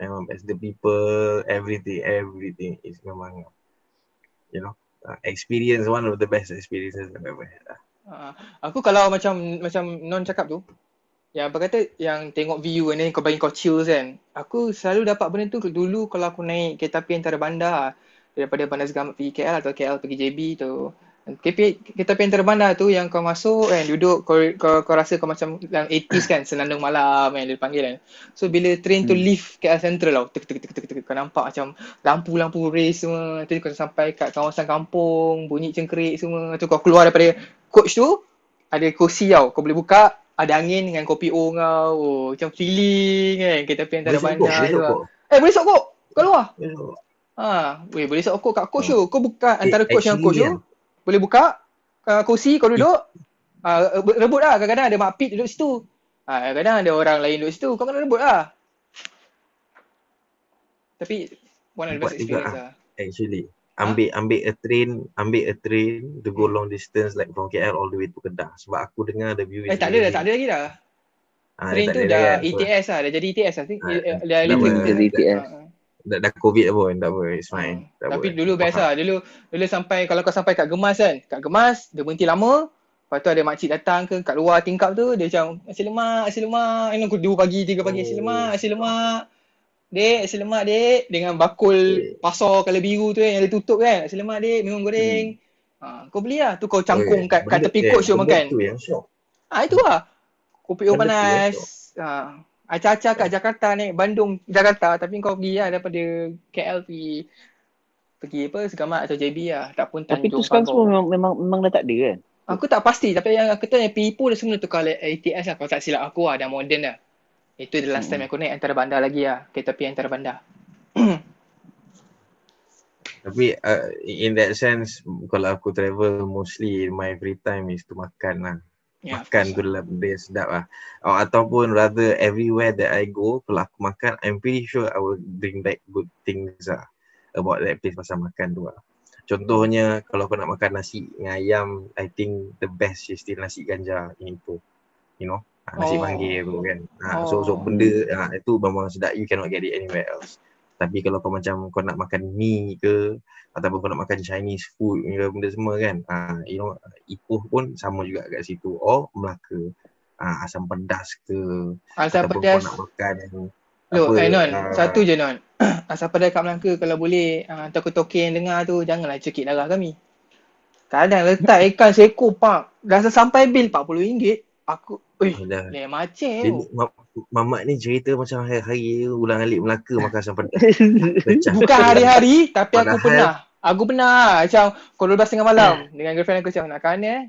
memang best the people everything everything is memang you know uh, experience one of the best experiences I've ever had lah. Uh, aku kalau macam macam non cakap tu yang apa kata yang tengok view then kau bagi kau chills kan aku selalu dapat benda tu dulu kalau aku naik kereta api antara bandar daripada Bandar Segamat pergi KL atau KL pergi JB tu KP, kereta api antara bandar tu yang kau masuk kan duduk kau, kau, kau rasa kau macam yang 80s kan senandung malam kan dia panggil kan. So bila train tu Hmm. lift KL Central tau tek tek tek tek tek kau nampak macam lampu-lampu race semua. Tu kau sampai kat kawasan kampung bunyi cengkerik semua. Tu kau keluar daripada coach tu ada kursi tau. Kau boleh buka ada angin dengan kopi O kau. Oh, macam feeling kan kereta api antara bandar tu lah. eh boleh sokok? Kat luar Boleh sokok. ha weh boleh sokok kat coach tu. Kau buka antara Eh, coach yang coach tu boleh buka uh, kursi kau duduk. Uh, rebut lah. Kadang-kadang ada mak pit duduk situ. Ah, kadang ada orang lain duduk situ. Kau kena rebut lah. Tapi one of the best experience ah. lah Actually. Ambil ambil a train ambil a train to go long distance like from KL all the way to Kedah. Sebab aku dengar the view eh tak ada dah tak ada lagi dah. Ah, train tu tak ada dah ETS lah. Dah jadi ETS lah. Think Ah, eh, dah dah electric ber- Jadi ETS. Dah, dah covid pun tak apa it's fine. Hmm. Tak Tapi apa. dulu best lah. Dulu dulu sampai kalau kau sampai kat Gemas kan. Kat Gemas dia berhenti lama. Lepas tu ada makcik datang ke kat luar tingkap tu dia macam nasi lemak, nasi lemak. Ini aku 2 pagi, 3 pagi nasi Oh. lemak, nasi lemak. Dek, nasi lemak dek dengan bakul pasar colour biru tu kan yang dia tutup kan. Nasi lemak dek, minum goreng. Ha, kau beli lah. Tu kau cangkung Eh, kat, kat tepi eh, coach tu makan. tu yang shock. Ah itu lah. Kopi O panas. Ha. Acah-acah kat Jakarta naik Bandung Jakarta tapi kau pergi lah daripada KL pergi pergi apa Segamat atau JB lah. Tak pun Tapi Tanjung tu sekarang semua memang, memang, memang dah tak ada kan? Aku tak pasti tapi yang aku tahu yang Pipo dah semua tukar le- ATS lah kalau tak silap aku lah dah modern dah. Itu the last time Hmm. aku naik antara bandar lagi lah. Kereta api antara bandar. *clears throat* Tapi uh, in that sense kalau aku travel mostly my free time is to makan lah. Ya, makan tu adalah benda yang sedap lah. Oh, ataupun rather everywhere that I go, kalau aku makan, I'm pretty sure I will bring back good things lah about that place pasal makan tu lah. Contohnya kalau kau nak makan nasi dengan ayam, I think the best is still nasi ganja in Ipoh. You know, ah, nasi Oh. panggil tu kan. Ah, so, so Oh. benda ah, itu memang sedap, you cannot get it anywhere else. Tapi kalau kau macam kau nak makan mie ke ataupun kau nak makan Chinese food ke benda semua kan ah you know Ipoh pun sama juga kat situ or Melaka ah asam pedas ke Asam ataupun pedas. kau nak makan Loh, apa, eh Non, ah, satu je Non. *clears throat* Asam pedas kat Melaka kalau boleh uh, toke-toke yang dengar tu janganlah cekik darah kami. Kadang letak ikan seekor pak. Dah sampai bil RM40. Aku, ui, dah. lain macam Dia, tu. ma- Mamat ni cerita macam hari-hari ulang alik Melaka makan asam pedas. *laughs* Pecah. Bukan hari-hari tapi aku pernah. Aku pernah macam pukul 12 tengah malam dengan girlfriend aku cakap nak mana eh?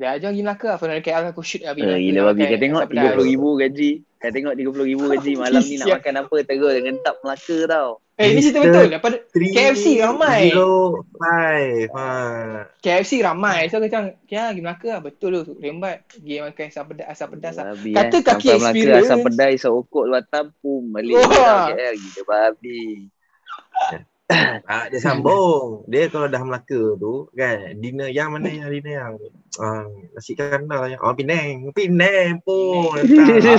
Dia ajak pergi Melaka. Aku nak KL aku shoot habis. Uh, gila babi. Kau tengok RM30,000 gaji. Kau tengok RM30,000 gaji. *laughs* Malam ni nak makan apa? Terus dengan tap Melaka tau. Eh, ini cerita Mister- betul. Daripada KFC ramai. Zero five. Ha. KFC ramai. So macam, ya pergi Melaka lah. Betul tu. Rembat. Pergi makan asam pedas, asam pedas lah. Babi Kata eh. kaki Sampai Melaka experience. asam pedai seokok luar tampung. Balik Wah. Wah. KL. Gila babi. *coughs* Ah, dia sambung. Dia kalau dah Melaka tu kan, dinner yang mana yang dinner yang uh, nasi kandar yang oh Penang. Penang pun.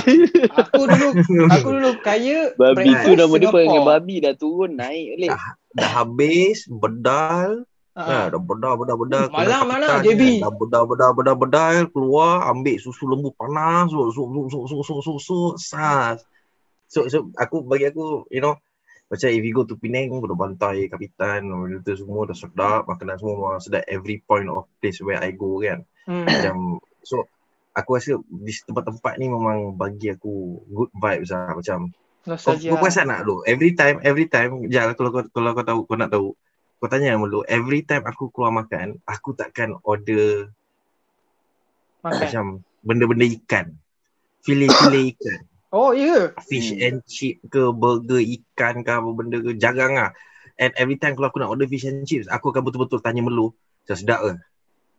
*laughs* Aku dulu aku dulu kaya Babi tu nama dia panggil babi dah turun naik dah, dah habis bedal Ha. Ha, dah bedal bedal bedal Malam mana, JB? Dah bedal bedal bedal bedal keluar ambil susu lembu panas so so so so so so so, so sas. So, so aku bagi aku you know macam if you go to Penang dah bantai kapitan benda tu semua dah sedap makanan semua memang sedap every point of place where I go kan Hmm. macam so aku rasa di tempat-tempat ni memang bagi aku good vibes lah macam kau, Nostalgia. kau perasan tak dulu every time every time jangan kalau kau kalau kau tahu kau nak tahu kau tanya dulu every time aku keluar makan aku takkan order Makan. macam benda-benda ikan filet-filet ikan Oh, ya. fish Hmm. and chip ke burger ikan ke apa benda ke jarang lah and every time kalau aku nak order fish and chips aku akan betul-betul tanya melu macam sedap ke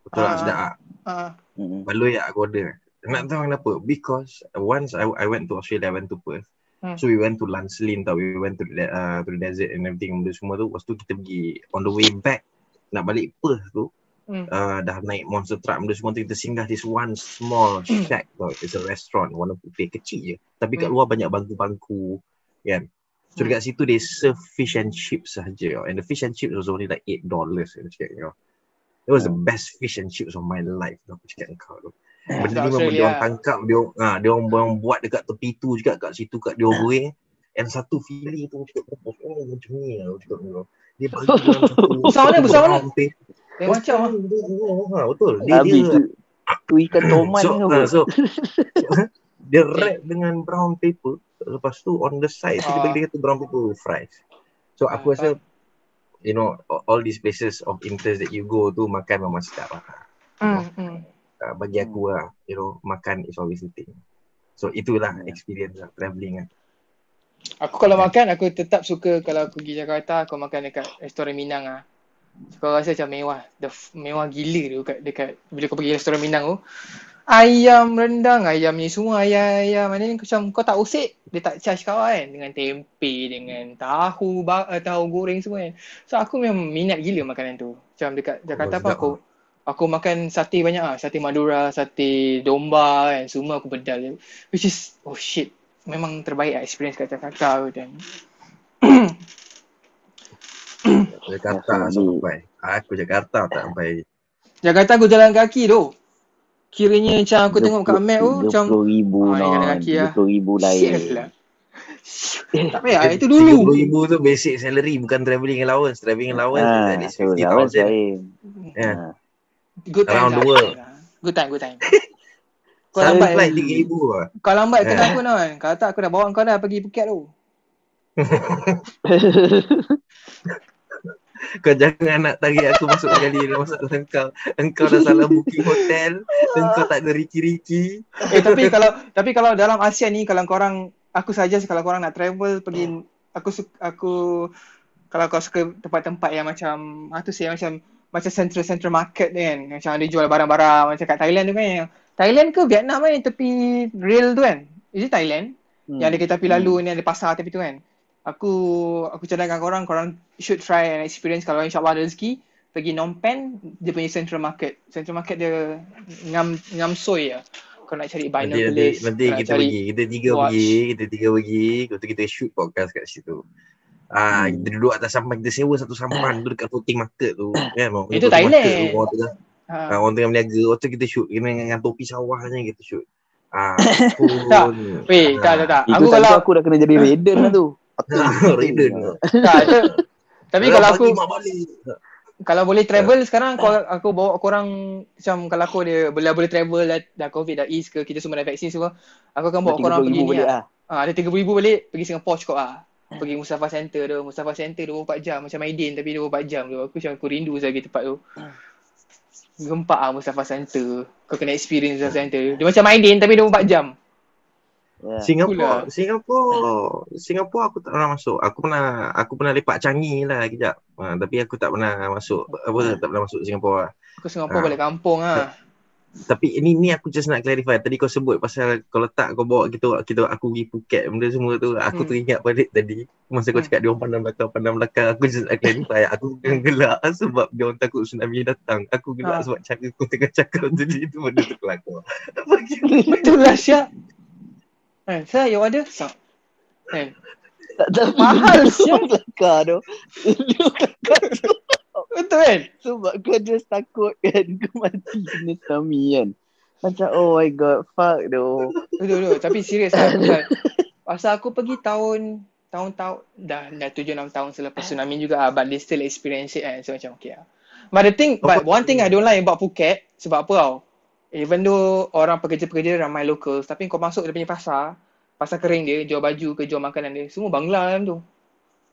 betul tak Ah. sedap tak Ha. Hmm. baloi tak aku order nak tahu kenapa because once I, I went to Australia I went to Perth Hmm. so we went to Lancelin tau we went to the, uh, to the desert and everything benda semua tu lepas tu kita pergi on the way back nak balik Perth tu Hmm. uh, dah naik monster truck benda semua tu kita singgah this one small shack tau it's a restaurant warna putih kecil je tapi kat Hmm. luar banyak bangku-bangku kan so Hmm. dekat situ they serve fish and chips sahaja tau. and the fish and chips was only like 8 dollars aku cakap you know. It was the Hmm. best fish and chips of my life tau aku cakap kau tu Kat Benda ni memang dia orang tangkap dia orang ha, dia orang, orang buat dekat tepi tu juga kat situ kat dia orang goreng and satu filet tu cakap oh, oh macam ni lah aku cakap. Dia bagi *laughs* satu Besar mana? Besar mana? Lain macam ah. Ha, betul. Dia, Habis dia tu tu ikan tomat so, ni uh, apa? so *laughs* dia wrap dengan brown paper lepas tu on the side tu dia Ah. bagi dia kata brown paper fries. So aku Ah, rasa you know all these places of interest that you go tu makan memang sedap lah. Hmm. hmm. uh, bagi aku lah, you know, makan is always the thing. So itulah Hmm. experience lah, travelling lah. Aku kalau makan aku tetap suka kalau aku pergi Jakarta aku makan dekat restoran Minang ah. Kau rasa macam mewah. The mewah gila tu dekat, dekat bila kau pergi restoran Minang tu. Ayam rendang, ayam ni semua ayam-ayam. Mana ni macam kau tak usik, dia tak charge kau kan dengan tempe, dengan tahu, ba- uh, tahu goreng semua kan. So aku memang minat gila makanan tu. Macam dekat Jakarta sedap pun aku aku makan sate banyak ah, sate Madura, sate domba kan, semua aku bedal. Which is oh shit, memang terbaik lah experience kat Jakarta tu dan Jakarta Nasi sampai. Aku Jakarta tak sampai. Jakarta aku jalan kaki tu. Kiranya macam aku tengok kat map tu macam Dua ribu Ah, jalan kaki lah. Dua puluh ribu Shit lain. lah. Tak payah, itu dulu. RM30,000 tu basic salary bukan travelling allowance. Travelling allowance Ah, so lawan 50,000. lain. Yeah. Ah. Good time Around the lah. world. Good time, good time. *laughs* Kau Satu lambat flight RM3,000 lah. Kau lambat Eh. kena apa non? Kalau tak aku dah bawa kau dah pergi Phuket tu. *laughs* Kau jangan nak tarik aku masuk kali ni masalah engkau. Engkau dah salah booking hotel. Engkau tak ada riki-riki. Eh tapi kalau tapi kalau dalam Asia ni kalau korang aku saja kalau korang nak travel pergi aku su- aku kalau kau suka tempat-tempat yang macam ah tu saya macam macam central central market ni kan macam ada jual barang-barang macam kat Thailand tu kan yang Thailand ke Vietnam kan yang tepi rail tu kan is it Thailand Hmm. yang ada kereta api lalu ni ada pasar tepi tu kan aku aku cadangkan korang korang should try and experience kalau insyaAllah ada rezeki pergi Phnom Penh dia punya central market central market dia ngam ngam soy lah kau nak cari Nanti, nanti, binoculars nanti nak kita cari pergi. Kita tiga watch. pergi. Kita tiga pergi. Lepas tu kita shoot podcast kat situ. Ah, Hmm. kita duduk atas sampan. Kita sewa satu sampan tu dekat floating market tu. Kan? Orang Itu floating Thailand. tu, Orang tengah, ha. ah, orang tengah berniaga. Waktu kita shoot. Kena dengan topi sawahnya kita shoot. Ah, *laughs* Tak. Weh, tak, tak, tak. Itu Aku kalau, aku dah kena jadi Raiden lah tu. Aku *laughs* tak, *laughs* tu, tapi kalau aku, kalau boleh travel sekarang, aku, aku bawa korang, macam kalau aku dia boleh, boleh travel, dah, dah COVID, dah ease ke, kita semua dah vaksin semua, aku akan bawa korang pergi ni lah. lah. Ha, ada RM30,000 balik, pergi Singapore cukup lah. Pergi Mustafa Center tu, Mustafa Center 24 jam, macam Aidin tapi 24 jam tu. Aku macam aku rindu lagi tempat tu. Gempak lah Mustafa Center. Kau kena experience Mustafa Center. Dia macam Aidin tapi 24 jam. Ya. Singapura, Singapura, Singapura aku tak pernah masuk. Aku pernah aku pernah lepak Changi lah kejap. Ha, tapi aku tak pernah masuk apa tak pernah masuk Singapura. Aku Singapura Ah. balik kampung lah. tapi ini ni aku just nak clarify tadi kau sebut pasal kalau tak kau bawa kita kita aku pergi Phuket benda semua tu aku Hmm. teringat balik tadi masa kau Hmm. cakap dia orang pandang belakang pandang belakang aku just nak clarify *laughs* aku bukan gelak sebab dia orang takut tsunami datang aku gelak Ha. sebab cara kau tengah cakap tadi tu benda tu kelakar *laughs* Betul lah Syak. Eh, saya you order? Syak. Eh, Tak tahu. Mahal, sial. Kelakar tu. Dia kelakar tu. betul kan? Sebab kau just takut kan *laughs* kau mati kena tsunami kan. Macam oh my god, fuck tu. Betul betul. Tapi serius lah. *laughs* Pasal, pasal aku pergi tahun tahun-tahun dah dah tujuh enam tahun selepas tsunami juga ah, but they still experience it kan. So macam okay lah. But the thing, but one thing I don't like about Phuket sebab apa tau? Even though orang pekerja-pekerja ramai locals tapi kau masuk dia punya pasar, pasar kering dia, jual baju ke jual makanan dia, semua Bangla dalam tu.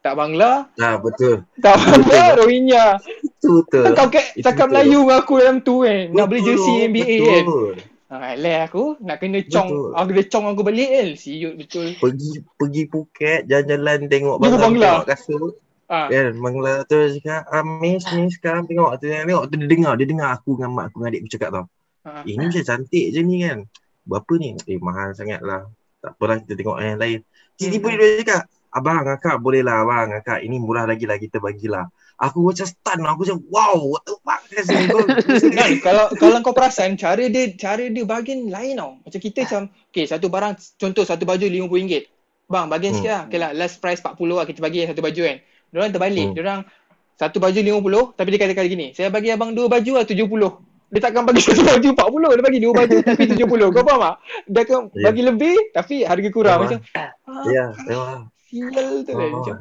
Tak Bangla, ah betul tak Bangla, Rohingya. itu betul Kau kat cakap betul. Melayu dengan aku dalam tu kan. Nak beli jersey Betul, NBA kan. betul. Ha, leh aku nak kena cong. Betul. Aku kena cong aku balik kan. Siut betul. pergi pergi Phuket jalan-jalan tengok Tengok Bangla, Bangla. tengok kasut Ha. Kan, Bangla tu cakap, ah, miss, miss, sekarang tengok, tu, tengok, tu dia dengar, dia dengar aku dengan mak aku dengan adik aku cakap tau. Ha. Eh, ni macam cantik je ni kan. Berapa ni? Eh, mahal sangat lah. Tak apalah, kita tengok yang lain. Tiba-tiba Hmm. dia cakap, abang, akak boleh lah, abang, akak. Ini murah lagi lah, kita bagilah. Aku macam stun, aku macam, wow, what the fuck? Kau, *laughs* Kan, kalau kalau kau perasan cara dia cara dia bagian lain tau. Macam kita macam okay satu barang contoh satu baju RM50. Bang bagian Hmm. sikit lah. Okay lah last price 40 lah kita bagi satu baju kan. Diorang terbalik. Hmm. Diorang satu baju 50 tapi dia kata kali gini. Saya bagi abang dua baju lah 70. Dia takkan bagi satu *laughs* baju 40. Dia bagi dua baju *laughs* tapi 70. Kau faham tak? Dia akan Ya. bagi lebih tapi harga kurang. Faham, Macam ah, ya, memang. sial tu. Oh, Macam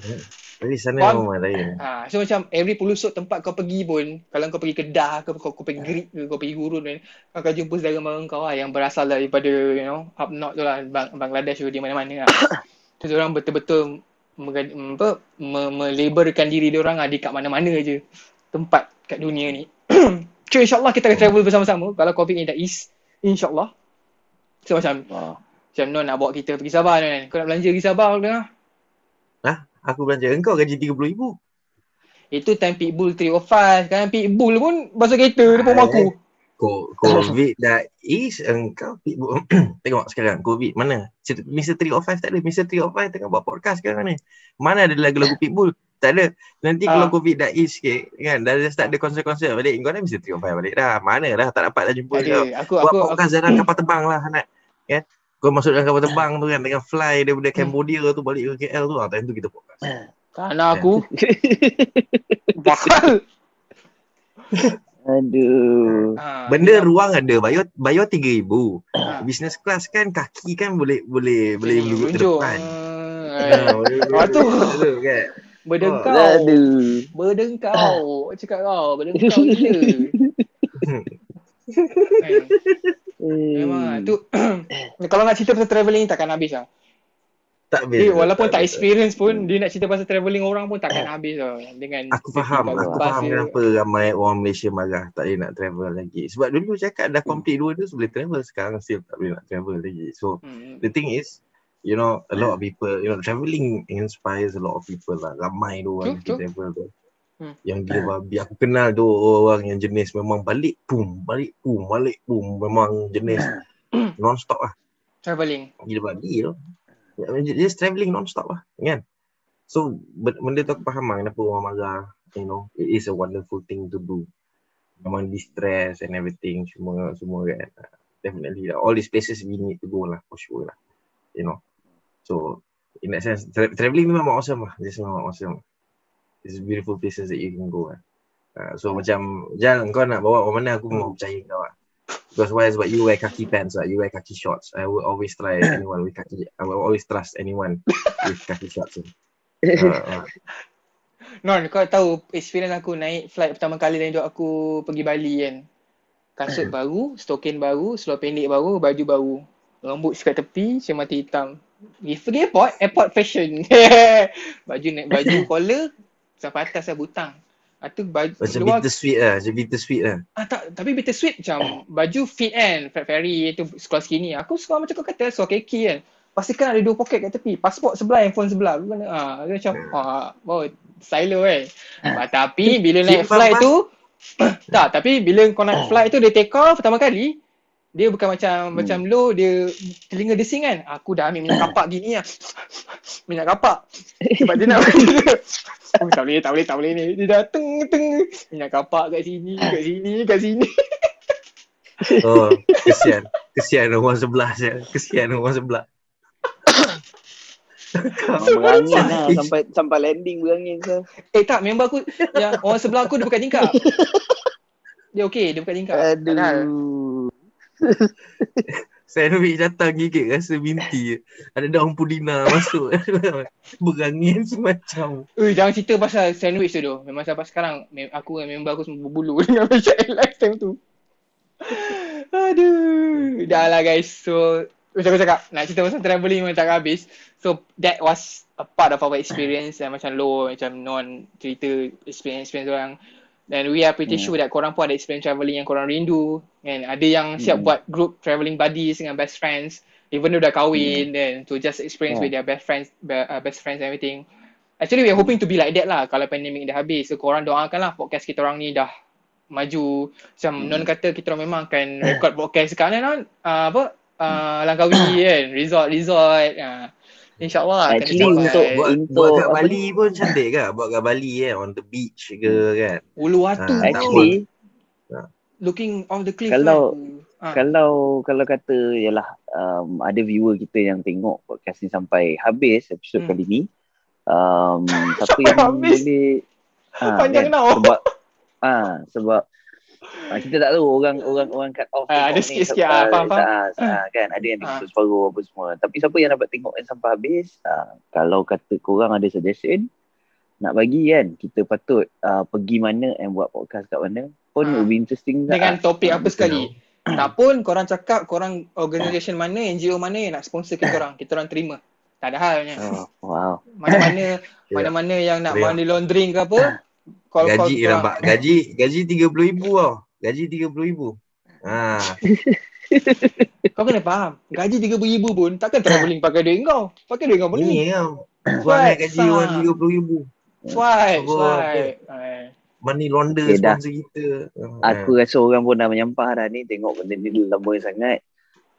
tapi sana Faham? memang lain. Ha, so macam every pelusuk tempat kau pergi pun, kalau kau pergi Kedah ke, kau, kau pergi Grid ke, kau pergi Gurun kan, kau akan jumpa saudara mara kau lah yang berasal daripada, you know, up north tu lah, Bang, Bangladesh ke di mana-mana lah. *coughs* so, orang betul-betul apa, me- melaborkan diri dia orang di kat mana-mana je tempat kat dunia ni. *coughs* so, insyaAllah kita akan travel bersama-sama kalau COVID ni dah ease. InsyaAllah. So, macam, Oh. macam Non nak bawa kita pergi Sabah kan. Kau nak belanja pergi Sabah kau dengar? Aku belanja, engkau gaji RM30,000. Itu time Pitbull 305. Sekarang Pitbull pun basuh kereta depan rumah aku. COVID dah is engkau pitbull. *clears throat* Tengok sekarang COVID mana? Mr. 305 tak ada. Mr. 305 tengah buat podcast sekarang ni. Mana ada lagu-lagu pitbull? Tak ada. Nanti Ah. kalau COVID dah is sikit kan dah dah start ada konsert-konsert balik. Kau dah Mr. 305 balik dah. Mana dah tak dapat dah jumpa Tak ada. kau. Aku Buat aku aku podcast dalam kapal terbang lah Hanat. Kan? Kau masuk dalam kapal terbang tu kan dengan fly daripada Cambodia tu balik ke KL tu. Ah, time tu kita podcast. kerana aku bakal. *laughs* Aduh. Ha, Benda dia- ruang ada bayar bayar 3000. ha, Business class kan kaki kan boleh boleh boleh duduk depan. Ah, Ah, tu. tu kan. *laughs* Berdengkau. Aduh. Berdengkau. Cakap kau, berdengkau gila. Kan? Memang lah. tu *clears throat* kalau nak cerita pasal travelling takkan habis lah. Tak Eh, habis. walaupun tak habis. experience pun dia nak cerita pasal travelling orang pun takkan habis lah dengan Aku faham, aku faham dia. kenapa ramai orang Malaysia marah tak boleh nak travel lagi. Sebab dulu cakap dah complete dua tu boleh travel, sekarang still tak boleh nak travel lagi. So, Hmm. the thing is, you know, a lot of people, you know, travelling inspires a lot of people lah. Ramai tu orang True, pergi true. travel tu. Hmm. Yang dia babi. Aku kenal tu orang yang jenis memang balik pum, balik pum, balik pum. Memang jenis *coughs* non-stop lah. Travelling. Gila babi tu. Just travelling non-stop lah. Kan? So, ben- benda tu aku faham lah kenapa orang marah. You know, it is a wonderful thing to do. Memang distress and everything. Semua, semua kan. Definitely lah. All these places we need to go lah for sure lah. You know. So, in that sense, tra- travelling memang awesome lah. Just memang awesome. It's beautiful places that you can go lah. Uh, so macam Jal kau nak bawa ke mana aku memang percaya kau lah. Because why is but you wear khaki pants lah, you wear khaki shorts. I will always try *coughs* anyone with khaki. I will always trust anyone with khaki shorts. *laughs* Uh, uh, Non, kau tahu experience aku naik flight pertama kali dan hidup aku pergi Bali kan. Kasut baru, stokin baru, seluar pendek baru, baju baru. Rambut sekat tepi, cermata hitam. Pergi pergi airport, airport fashion. *laughs* baju naik baju *laughs* collar sampai atas lah butang. Itu baju macam luar bittersweet lah, macam bittersweet lah. Ah tak, tapi bittersweet macam baju fit kan, Fred Ferry itu sekolah skinny. Aku suka macam kau kata, sekolah keki kan. Pastikan ada dua poket kat tepi. Pasport sebelah, handphone sebelah. Aku kena, ah, dia macam, ah, oh, stylo kan. Ah, tapi bila naik flight tu, *coughs* tak, tapi bila kau naik flight tu, dia take off pertama kali, Dia bukan macam hmm. macam lo dia telinga desing kan. Aku dah ambil minyak kapak gini lah. *laughs* minyak kapak. *laughs* Sebab dia nak *laughs* oh, tak boleh, tak boleh, tak boleh ni. Dia dah teng teng minyak kapak kat sini, kat sini, kat sini. oh, kesian. Kesian orang sebelah je. Kesian orang sebelah. *coughs* berangin lah sampai sampai landing berangin ke. Eh tak, member aku yang orang sebelah aku dia bukan tingkap. Dia okey, dia bukan tingkap. Aduh. *laughs* Sandwich datang gigit rasa binti Ada daun pudina masuk. *laughs* Berangin semacam. Ui, Jangan cerita pasal sandwich tu tu Memang sampai sekarang Aku dan member aku semua berbulu *laughs* Dengan macam live time tu. Aduh. Dah lah guys. So Macam aku cakap Nak cerita pasal travelling Memang tak habis. So that was A part of our experience macam low Macam non Cerita Experience-experience orang And we are pretty hmm. sure that korang pun ada experience travelling yang korang rindu. And ada yang siap hmm. buat group travelling buddies dengan best friends. Even though dah kahwin hmm. then to just experience yeah. with their best friends, uh, best friends and everything. Actually we are hoping to be like that lah kalau pandemic dah habis. So korang doakan lah podcast kita orang ni dah maju. Macam hmm. Non kata kita orang memang akan record podcast sekarang kan. Uh, apa? Uh, Langkawi *coughs* kan. Resort, resort. Uh. InsyaAllah Actually untuk, buat, untuk buat kat Bali ni? pun cantik ke? Buat kat Bali kan On the beach ke kan Ulu Watu ha, Actually ha. Looking on the cliff Kalau kan? Kalau Kalau kata Yalah um, Ada viewer kita yang tengok Podcast ni sampai habis Episode hmm. kali ni um, *laughs* Siapa yang habis. boleh ha, Panjang kan? tau Sebab ha, Sebab Ha, kita tak tahu orang orang orang cut off. Uh, ada sikit-sikit ah, faham faham. Ha, kan ada yang uh. separuh apa semua. Tapi siapa yang dapat tengok yang sampai habis, ha, kalau kata korang ada suggestion nak bagi kan, kita patut uh, pergi mana and buat podcast kat mana pun will be interesting Dengan tak? topik apa sekali. tak pun korang cakap korang organisation mana, NGO mana yang nak sponsor kita *coughs* orang, kita orang terima. Tak ada halnya. Oh, wow. Mana-mana *coughs* mana-mana yang nak money laundering ke apa, call, gaji call nampak gaji gaji 30,000 tau. Gaji RM30,000. Ha. *laughs* kau kena faham. Gaji RM30,000 pun takkan travelling pakai duit kau. Pakai duit kau beli. Ni kau. Buat gaji orang RM30,000. Swipe, swipe. Money launder okay, sponsor kita. Aku ha. rasa orang pun dah menyampah dah ni. Tengok benda ni lama sangat.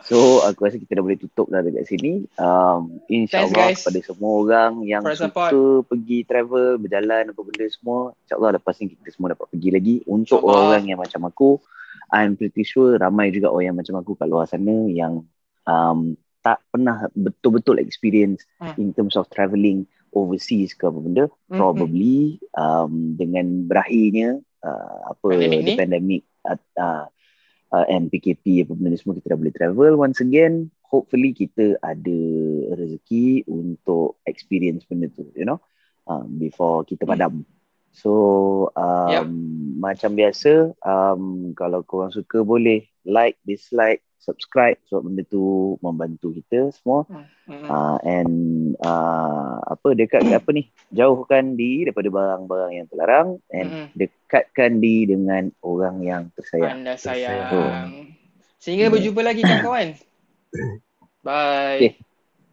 So aku rasa kita dah boleh tutup dah dekat sini. Um, InsyaAllah kepada semua orang yang For suka support. pergi travel, berjalan apa benda semua. InsyaAllah lepas ni kita semua dapat pergi lagi. Untuk orang-orang yang macam aku, I'm pretty sure ramai juga orang yang macam aku kat luar sana yang um, tak pernah betul-betul experience hmm. in terms of travelling overseas ke apa benda. Hmm. Probably um, dengan berakhirnya uh, apa pandemic, pandemic uh, uh, and PKP apa benda semua kita dah boleh travel once again hopefully kita ada rezeki untuk experience benda tu you know um, before kita hmm. padam so um, yep. macam biasa um, kalau korang suka boleh like dislike subscribe sebab benda tu membantu kita semua. Mm-hmm. uh, and uh, apa dekat *coughs* apa ni jauhkan diri daripada barang-barang yang terlarang and mm-hmm. dekatkan diri dengan orang yang tersayang. Anda sayang. So, sehingga mm. berjumpa lagi kawan-kawan. *coughs* Bye. Okay.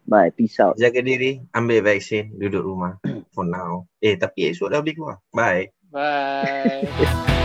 bye. Peace out. Jaga diri. Ambil vaksin. Duduk rumah. For now. Eh tapi esok dah boleh keluar. Bye. Bye *laughs*